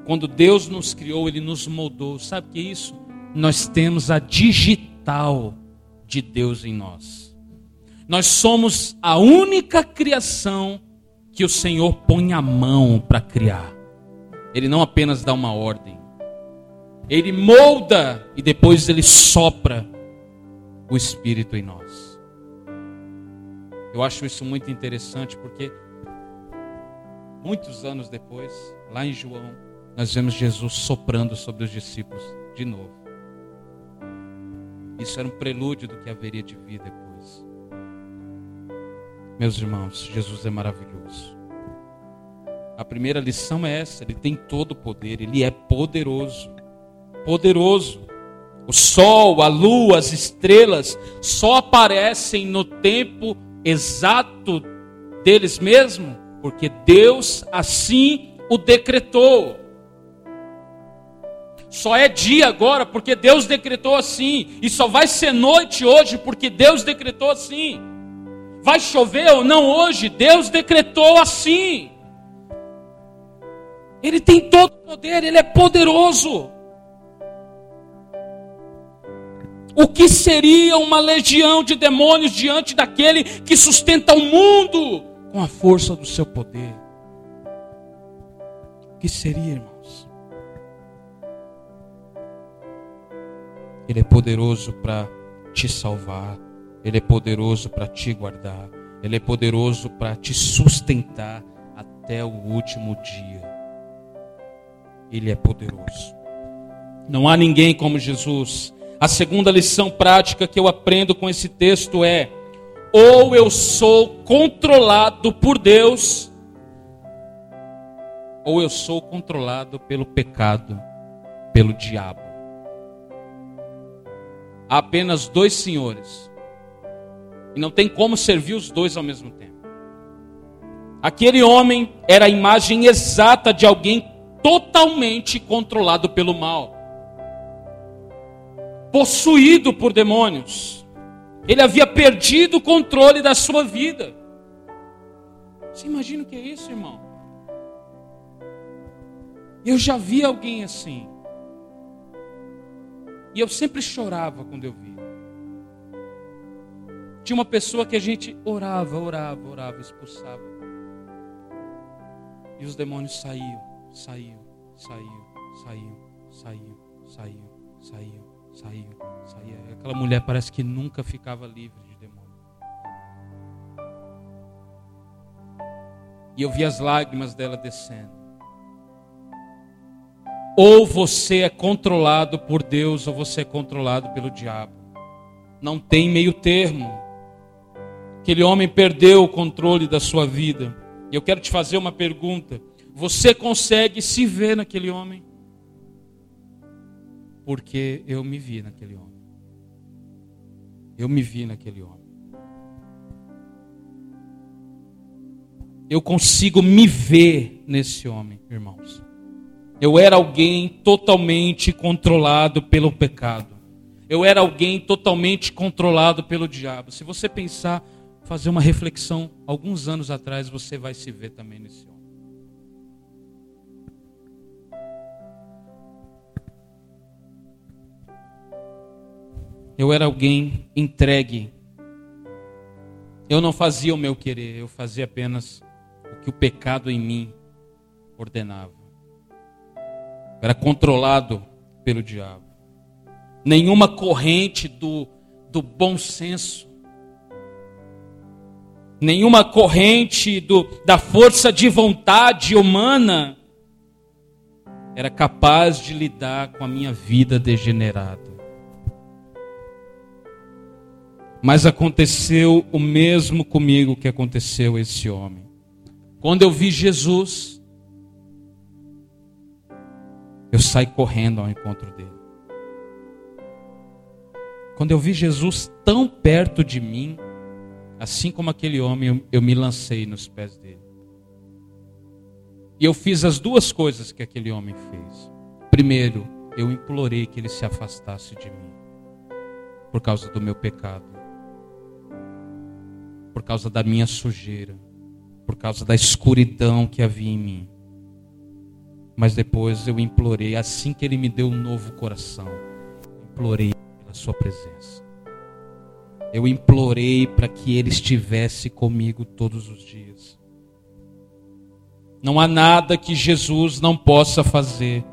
Quando Deus nos criou, Ele nos moldou. Sabe o que é isso? Nós temos a digital de Deus em nós. Nós somos a única criação que o Senhor põe a mão para criar. Ele não apenas dá uma ordem. Ele molda e depois ele sopra o Espírito em nós. Eu acho isso muito interessante porque muitos anos depois, lá em João, nós vemos Jesus soprando sobre os discípulos de novo. Isso era um prelúdio do que haveria de vir depois. Meus irmãos, Jesus é maravilhoso. A primeira lição é essa: Ele tem todo o poder, Ele é poderoso. Poderoso. O sol, a lua, as estrelas só aparecem no tempo exato deles mesmos, porque Deus assim o decretou. Só é dia agora porque Deus decretou assim, e só vai ser noite hoje porque Deus decretou assim. Vai chover ou não hoje, Deus decretou assim. Ele tem todo o poder, ele é poderoso. O que seria uma legião de demônios diante daquele que sustenta o mundo com a força do seu poder? O que seria, irmãos? Ele é poderoso para te salvar, ele é poderoso para te guardar, ele é poderoso para te sustentar até o último dia. Ele é poderoso. Não há ninguém como Jesus. A segunda lição prática que eu aprendo com esse texto é: ou eu sou controlado por Deus, ou eu sou controlado pelo pecado, pelo diabo. Há apenas dois senhores, e não tem como servir os dois ao mesmo tempo. Aquele homem era a imagem exata de alguém totalmente controlado pelo mal possuído por demônios. Ele havia perdido o controle da sua vida. Você imagina o que é isso, irmão? Eu já vi alguém assim. E eu sempre chorava quando eu via. Tinha uma pessoa que a gente orava, orava, orava, expulsava. E os demônios saíam, saíam, saíam, saíam, saíam, saíam, saíam Saiu, saía. Aquela mulher parece que nunca ficava livre de demônio. E eu vi as lágrimas dela descendo. Ou você é controlado por Deus, ou você é controlado pelo diabo. Não tem meio termo. Aquele homem perdeu o controle da sua vida. E eu quero te fazer uma pergunta. Você consegue se ver naquele homem? porque eu me vi naquele homem. Eu me vi naquele homem. Eu consigo me ver nesse homem, irmãos. Eu era alguém totalmente controlado pelo pecado. Eu era alguém totalmente controlado pelo diabo. Se você pensar, fazer uma reflexão, alguns anos atrás você vai se ver também nesse homem. Eu era alguém entregue. Eu não fazia o meu querer, eu fazia apenas o que o pecado em mim ordenava. Eu era controlado pelo diabo. Nenhuma corrente do, do bom senso, nenhuma corrente do, da força de vontade humana era capaz de lidar com a minha vida degenerada. Mas aconteceu o mesmo comigo que aconteceu esse homem. Quando eu vi Jesus, eu saí correndo ao encontro dele. Quando eu vi Jesus tão perto de mim, assim como aquele homem, eu, eu me lancei nos pés dele. E eu fiz as duas coisas que aquele homem fez. Primeiro, eu implorei que ele se afastasse de mim, por causa do meu pecado, por causa da minha sujeira, por causa da escuridão que havia em mim. Mas depois eu implorei, assim que ele me deu um novo coração, implorei pela sua presença. Eu implorei para que ele estivesse comigo todos os dias. Não há nada que Jesus não possa fazer.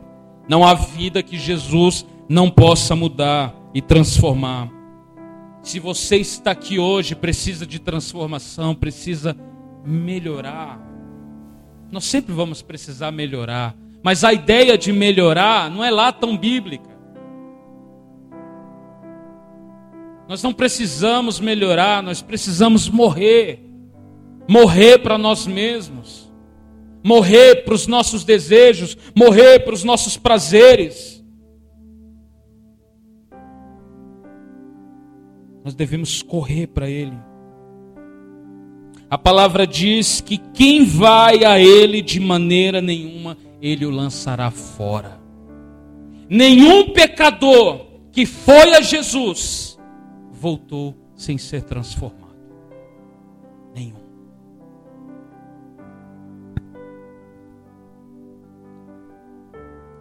Não há vida que Jesus não possa mudar e transformar. Se você está aqui hoje, precisa de transformação, precisa melhorar. Nós sempre vamos precisar melhorar, mas a ideia de melhorar não é lá tão bíblica. Nós não precisamos melhorar, nós precisamos morrer. Morrer para nós mesmos morrer para os nossos desejos, morrer para os nossos prazeres. Nós devemos correr para Ele. A palavra diz que quem vai a Ele de maneira nenhuma, Ele o lançará fora. Nenhum pecador que foi a Jesus voltou sem ser transformado.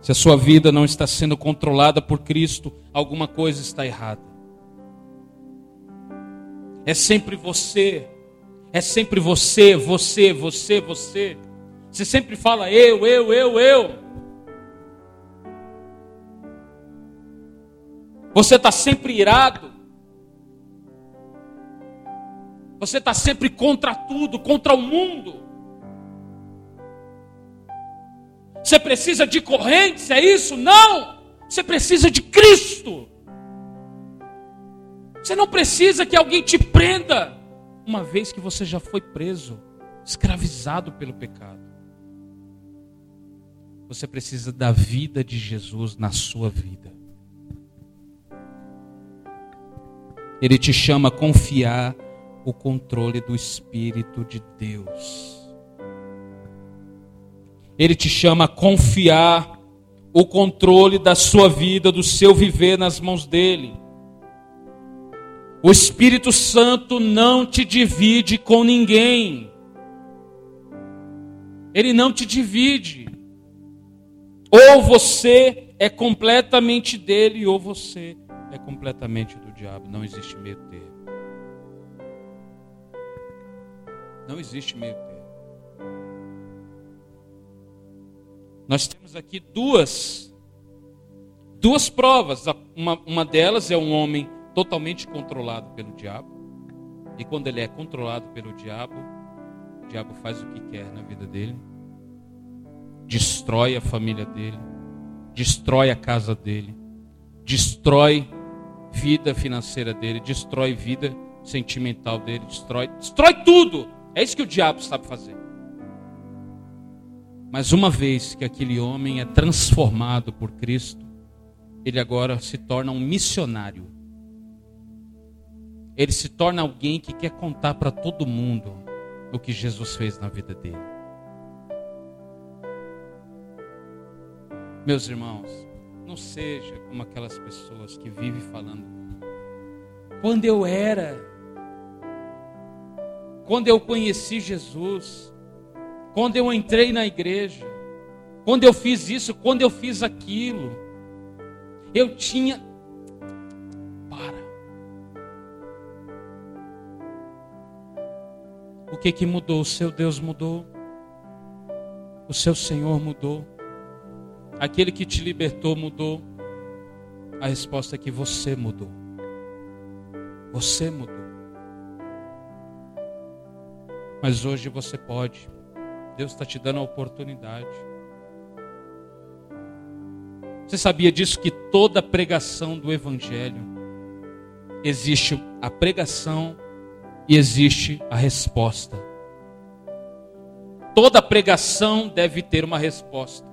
Se a sua vida não está sendo controlada por Cristo, alguma coisa está errada. É sempre você, é sempre você, você, você, você. Você sempre fala eu, eu, eu, eu. Você está sempre irado. Você está sempre contra tudo, contra o mundo. Você precisa de correntes, é isso? Não! Você precisa de Cristo. Você não precisa que alguém te prenda, uma vez que você já foi preso, escravizado pelo pecado. Você precisa da vida de Jesus na sua vida. Ele te chama a confiar o controle do Espírito de Deus. Ele te chama a confiar o controle da sua vida, do seu viver nas mãos dele. O Espírito Santo não te divide com ninguém. Ele não te divide. Ou você é completamente dele, ou você é completamente do diabo. Não existe meio termo. Não existe meio termo. Nós temos aqui duas duas provas. Uma, uma delas é um homem totalmente controlado pelo diabo. E quando ele é controlado pelo diabo, o diabo faz o que quer na vida dele. Destrói a família dele, destrói a casa dele, destrói vida financeira dele, destrói vida sentimental dele, destrói, destrói tudo. É isso que o diabo sabe fazer. Mas uma vez que aquele homem é transformado por Cristo, ele agora se torna um missionário. Ele se torna alguém que quer contar para todo mundo o que Jesus fez na vida dele. Meus irmãos, não seja como aquelas pessoas que vivem falando. Quando eu era, quando eu conheci Jesus, quando eu entrei na igreja, quando eu fiz isso, quando eu fiz aquilo, eu tinha. Para. O que que mudou? O seu Deus mudou. O seu Senhor mudou. Aquele que te libertou mudou. A resposta é que você mudou. Você mudou. Mas hoje você pode Deus está te dando a oportunidade. Você sabia disso que toda pregação do evangelho existe a pregação e existe a resposta. Toda pregação deve ter uma resposta.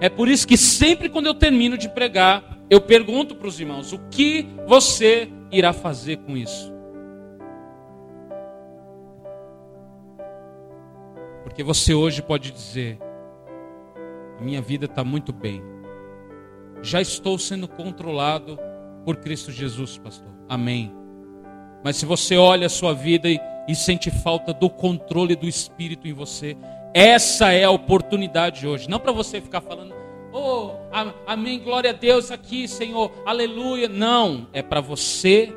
É por isso que sempre quando eu termino de pregar, eu pergunto para os irmãos: o que você irá fazer com isso? Porque você hoje pode dizer: minha vida está muito bem, já estou sendo controlado por Cristo Jesus, pastor. Amém. Mas se você olha a sua vida e, e sente falta do controle do Espírito em você, essa é a oportunidade hoje. Não para você ficar falando, oh, amém, glória a Deus aqui, Senhor, aleluia. Não, é para você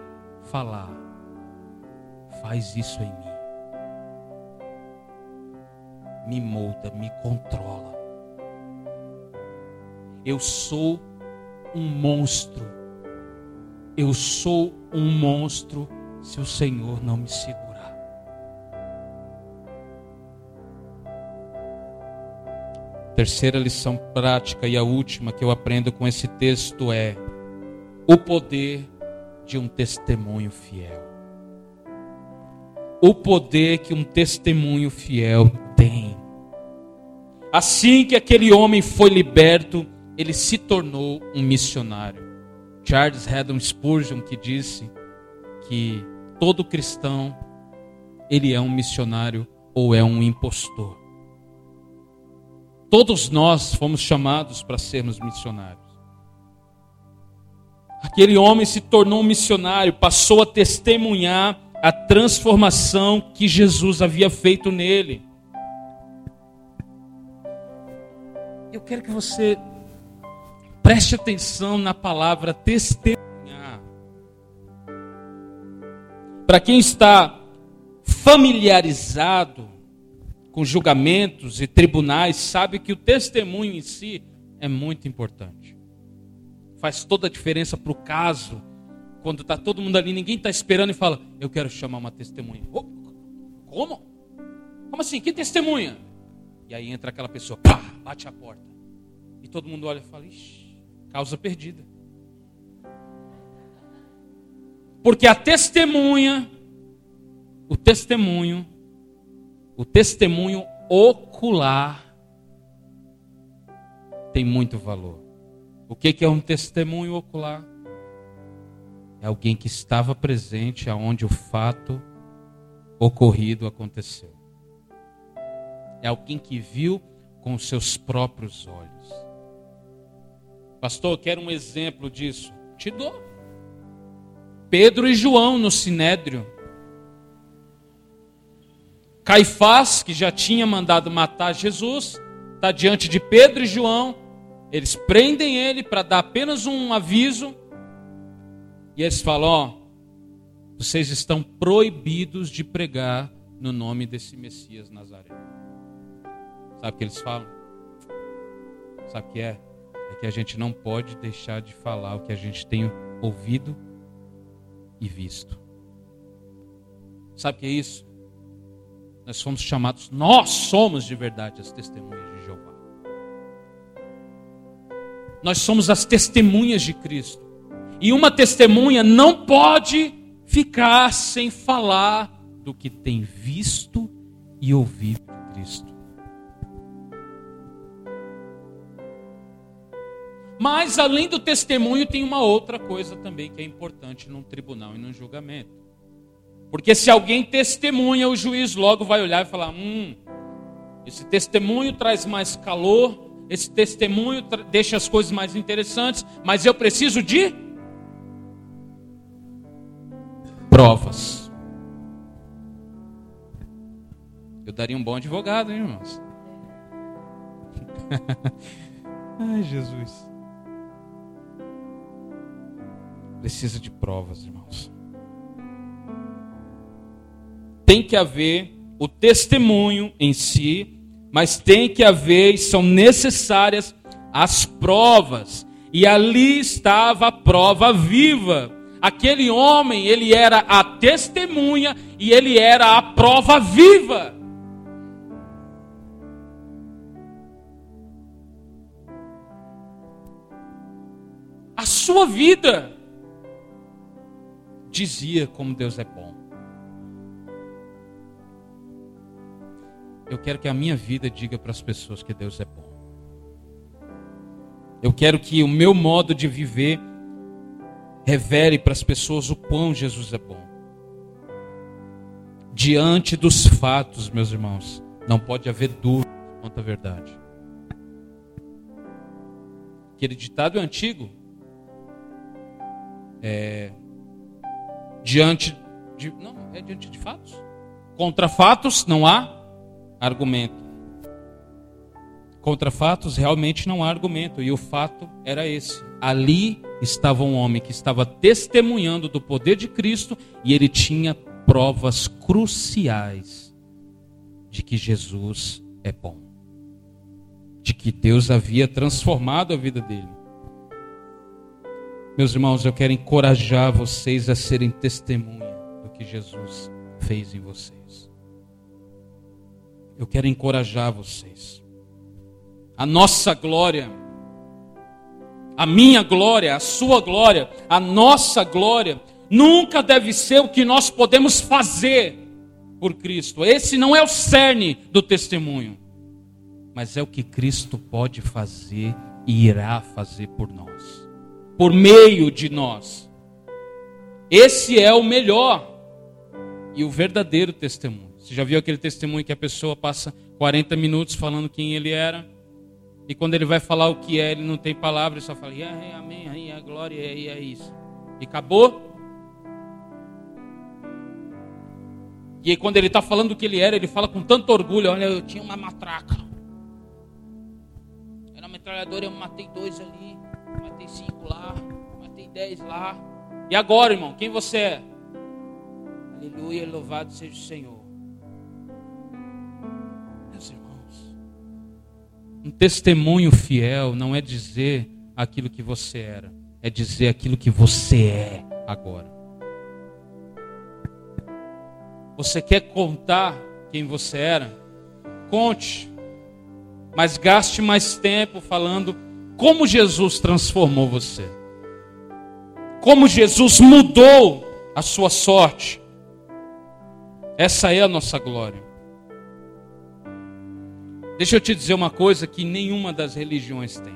falar. Faz isso em mim. Me molda, me controla. Eu sou um monstro. Eu sou um monstro se o Senhor não me segurar. Terceira lição prática e a última que eu aprendo com esse texto é o poder de um testemunho fiel. O poder que um testemunho fiel tem. Assim que aquele homem foi liberto, ele se tornou um missionário. Charles Haddon Spurgeon que disse que todo cristão ele é um missionário ou é um impostor. Todos nós fomos chamados para sermos missionários. Aquele homem se tornou um missionário, passou a testemunhar a transformação que Jesus havia feito nele. Eu quero que você Preste atenção na palavra testemunhar. Para quem está familiarizado com julgamentos e tribunais, sabe que o testemunho em si é muito importante. Faz toda a diferença para o caso, quando está todo mundo ali, ninguém está esperando e fala: Eu quero chamar uma testemunha. Oh, como? Como assim? Que testemunha? E aí entra aquela pessoa, pá, bate a porta. E todo mundo olha e fala: Ixi. Causa perdida. Porque a testemunha, o testemunho, o testemunho ocular tem muito valor. O que é um testemunho ocular? É alguém que estava presente aonde o fato ocorrido aconteceu. É alguém que viu com seus próprios olhos. Pastor, quero um exemplo disso. Te dou. Pedro e João no sinédrio. Caifás, que já tinha mandado matar Jesus, está diante de Pedro e João. Eles prendem ele para dar apenas um aviso. E eles falam: Ó, vocês estão proibidos de pregar no nome desse Messias Nazareno. Sabe o que eles falam? Sabe o que é? é que a gente não pode deixar de falar o que a gente tem ouvido e visto. Sabe o que é isso? Nós somos chamados, nós somos de verdade as testemunhas de Jeová. Nós somos as testemunhas de Cristo. E uma testemunha não pode ficar sem falar do que tem visto e ouvido de Cristo. Mas além do testemunho, tem uma outra coisa também que é importante num tribunal e num julgamento. Porque se alguém testemunha, o juiz logo vai olhar e falar: hum, esse testemunho traz mais calor, esse testemunho deixa as coisas mais interessantes, mas eu preciso de provas. Eu daria um bom advogado, hein, irmãos? Ai, Jesus. Precisa de provas, irmãos. Tem que haver o testemunho em si, mas tem que haver e são necessárias as provas. E ali estava a prova viva. Aquele homem, ele era a testemunha e ele era a prova viva. a sua vida dizia como Deus é bom. Eu quero que a minha vida diga para as pessoas que Deus é bom. Eu quero que o meu modo de viver revele para as pessoas o quão Jesus é bom. Diante dos fatos, meus irmãos, não pode haver dúvida quanto à verdade. Aquele ditado é antigo. É, diante de. Não, é diante de fatos. Contra fatos não há argumento. Contra fatos realmente não há argumento. E o fato era esse. Ali estava um homem que estava testemunhando do poder de Cristo e ele tinha provas cruciais de que Jesus é bom. De que Deus havia transformado a vida dele. Meus irmãos, eu quero encorajar vocês a serem testemunha do que Jesus fez em vocês. Eu quero encorajar vocês. A nossa glória, a minha glória, a sua glória, a nossa glória, nunca deve ser o que nós podemos fazer por Cristo. Esse não é o cerne do testemunho, mas é o que Cristo pode fazer e irá fazer por nós, por meio de nós. Esse é o melhor e o verdadeiro testemunho. Você já viu aquele testemunho que a pessoa passa 40 minutos falando quem ele era? E quando ele vai falar o que é, ele não tem palavra, ele só fala, é, amém, é, a glória, é, é isso. E acabou. E aí, quando ele está falando o que ele era, ele fala com tanto orgulho: Olha, eu tinha uma matraca. Era uma metralhadora, eu matei dois ali, matei cinco lá, matei dez lá. E agora, irmão, quem você é? Aleluia, louvado seja o Senhor. Um testemunho fiel não é dizer aquilo que você era, é dizer aquilo que você é agora. Você quer contar quem você era? Conte, mas gaste mais tempo falando como Jesus transformou você, como Jesus mudou a sua sorte. Essa é a nossa glória. Deixa eu te dizer uma coisa que nenhuma das religiões tem.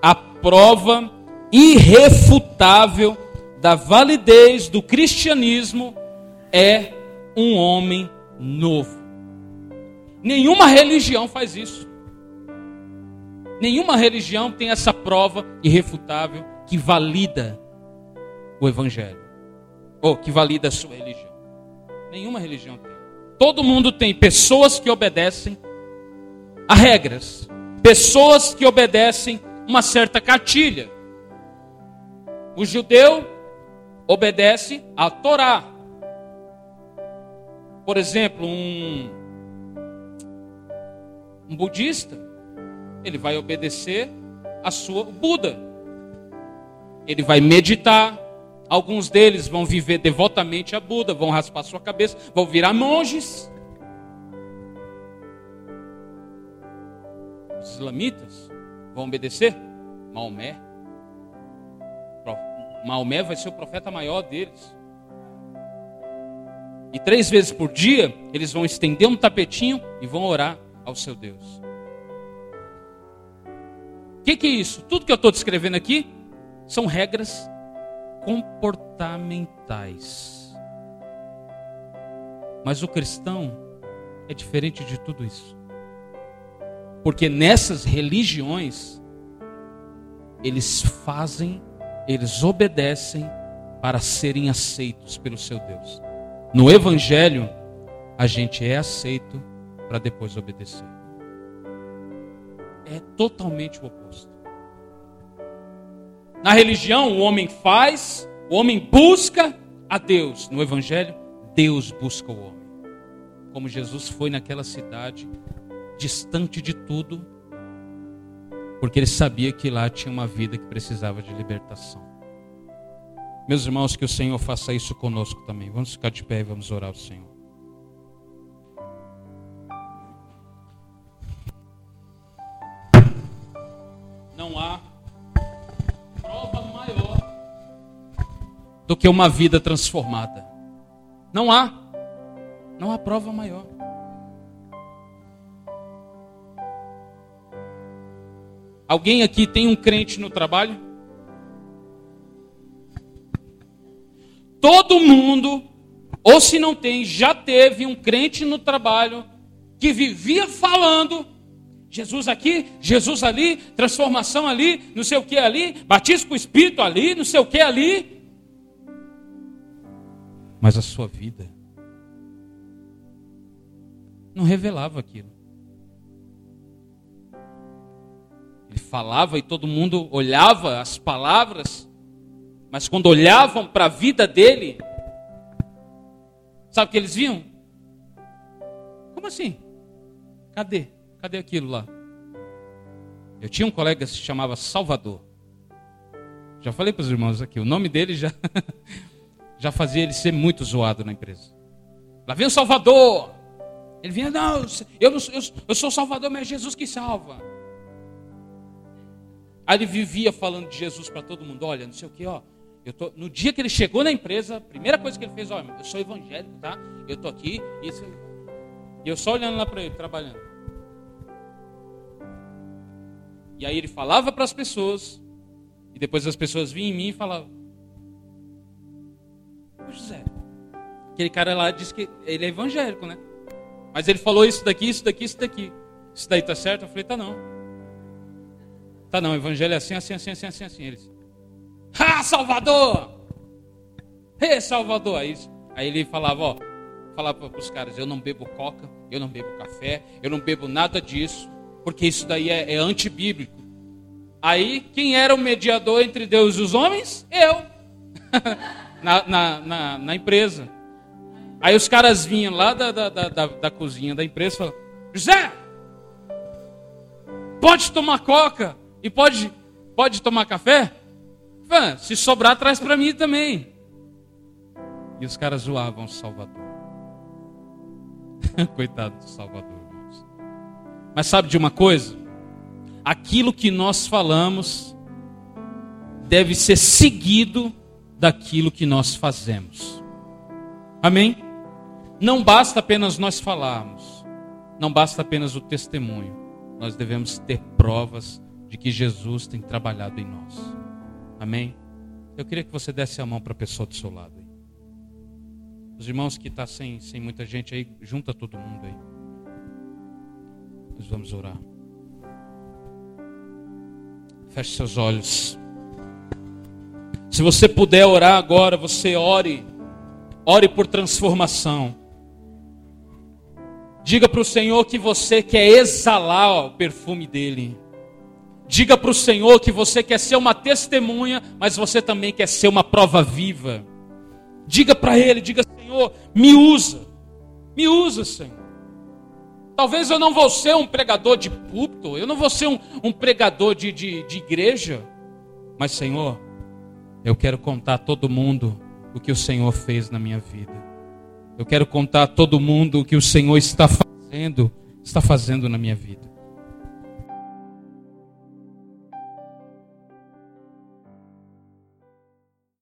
A prova irrefutável da validez do cristianismo é um homem novo. Nenhuma religião faz isso. Nenhuma religião tem essa prova irrefutável que valida o evangelho ou que valida a sua religião. Nenhuma religião tem. Todo mundo tem pessoas que obedecem a regras, pessoas que obedecem uma certa cartilha. O judeu obedece à Torá. Por exemplo, um, um budista, ele vai obedecer a sua Buda. Ele vai meditar, Alguns deles vão viver devotamente a Buda, vão raspar sua cabeça, vão virar monges. Os islamitas vão obedecer Maomé. Maomé vai ser o profeta maior deles. E três vezes por dia eles vão estender um tapetinho e vão orar ao seu Deus. Que, que é isso? Tudo que eu estou descrevendo aqui são regras comportamentais. Mas o cristão é diferente de tudo isso. Porque nessas religiões, eles fazem, eles obedecem para serem aceitos pelo seu Deus. No Evangelho, a gente é aceito para depois obedecer. É totalmente o oposto. Na religião, o homem faz, o homem busca a Deus. No Evangelho, Deus busca o homem. Como Jesus foi naquela cidade, distante de tudo, porque ele sabia que lá tinha uma vida que precisava de libertação. Meus irmãos, que o Senhor faça isso conosco também. Vamos ficar de pé e vamos orar ao Senhor. Do que uma vida transformada. Não há. Não há prova maior. Alguém aqui tem um crente no trabalho? Todo mundo, ou se não tem, já teve um crente no trabalho que vivia falando Jesus aqui, Jesus ali, transformação ali, não sei o que ali, batismo com o Espírito ali, não sei o que ali. Mas a sua vida não revelava aquilo. Ele falava e todo mundo olhava as palavras, mas quando olhavam para a vida dele, sabe o que eles viam? Como assim? Cadê? Cadê aquilo lá? Eu tinha um colega que se chamava Salvador. Já falei para os irmãos aqui, o nome dele já, já fazia ele ser muito zoado na empresa. Lá vem o Salvador. Ele vinha, não, eu, não, eu, eu sou Salvador, mas é Jesus que salva. Aí ele vivia falando de Jesus para todo mundo, olha, não sei o que, ó. Eu tô, no dia que ele chegou na empresa, a primeira coisa que ele fez, olha, eu sou evangélico, tá? Eu tô aqui, e eu só olhando lá para ele, trabalhando. E aí ele falava para as pessoas, e depois as pessoas vinham em mim e falavam: José, aquele cara lá disse que ele é evangélico, né? Mas ele falou isso daqui, isso daqui, isso daqui. Isso daí tá certo? Eu falei: tá não. Tá não, evangelho é assim, assim, assim, assim, assim, assim. Eles, ah, Salvador! Ei, Salvador! Aí, aí ele falava, ó, falava para os caras: eu não bebo coca, eu não bebo café, eu não bebo nada disso porque isso daí é, é antibíblico. Aí, quem era o mediador entre Deus e os homens? Eu. na, na, na, na, empresa. Aí os caras vinham lá da, da, da, da cozinha da empresa e falavam: José, pode tomar coca e pode, pode tomar café? se sobrar, traz para mim também. E os caras zoavam o Salvador. Coitado do Salvador. Mas sabe de uma coisa? Aquilo que nós falamos deve ser seguido daquilo que nós fazemos. Amém? Não basta apenas nós falarmos, não basta apenas o testemunho, nós devemos ter provas de que Jesus tem trabalhado em nós. Amém? Eu queria que você desse a mão para a pessoa do seu lado. Aí. Os irmãos que estão tá sem, sem muita gente aí, junta todo mundo aí. Nós vamos orar. Feche seus olhos. Se você puder orar agora, você ore. Ore por transformação. Diga para o Senhor que você quer exalar o perfume dele. Diga para o Senhor que você quer ser uma testemunha, mas você também quer ser uma prova viva. Diga para Ele, diga Senhor, me usa, me usa, Senhor. Talvez eu não vou ser um pregador de púlpito, eu não vou ser um, um pregador de, de, de igreja, mas Senhor, eu quero contar a todo mundo o que o Senhor fez na minha vida. Eu quero contar a todo mundo o que o Senhor está fazendo, está fazendo na minha vida.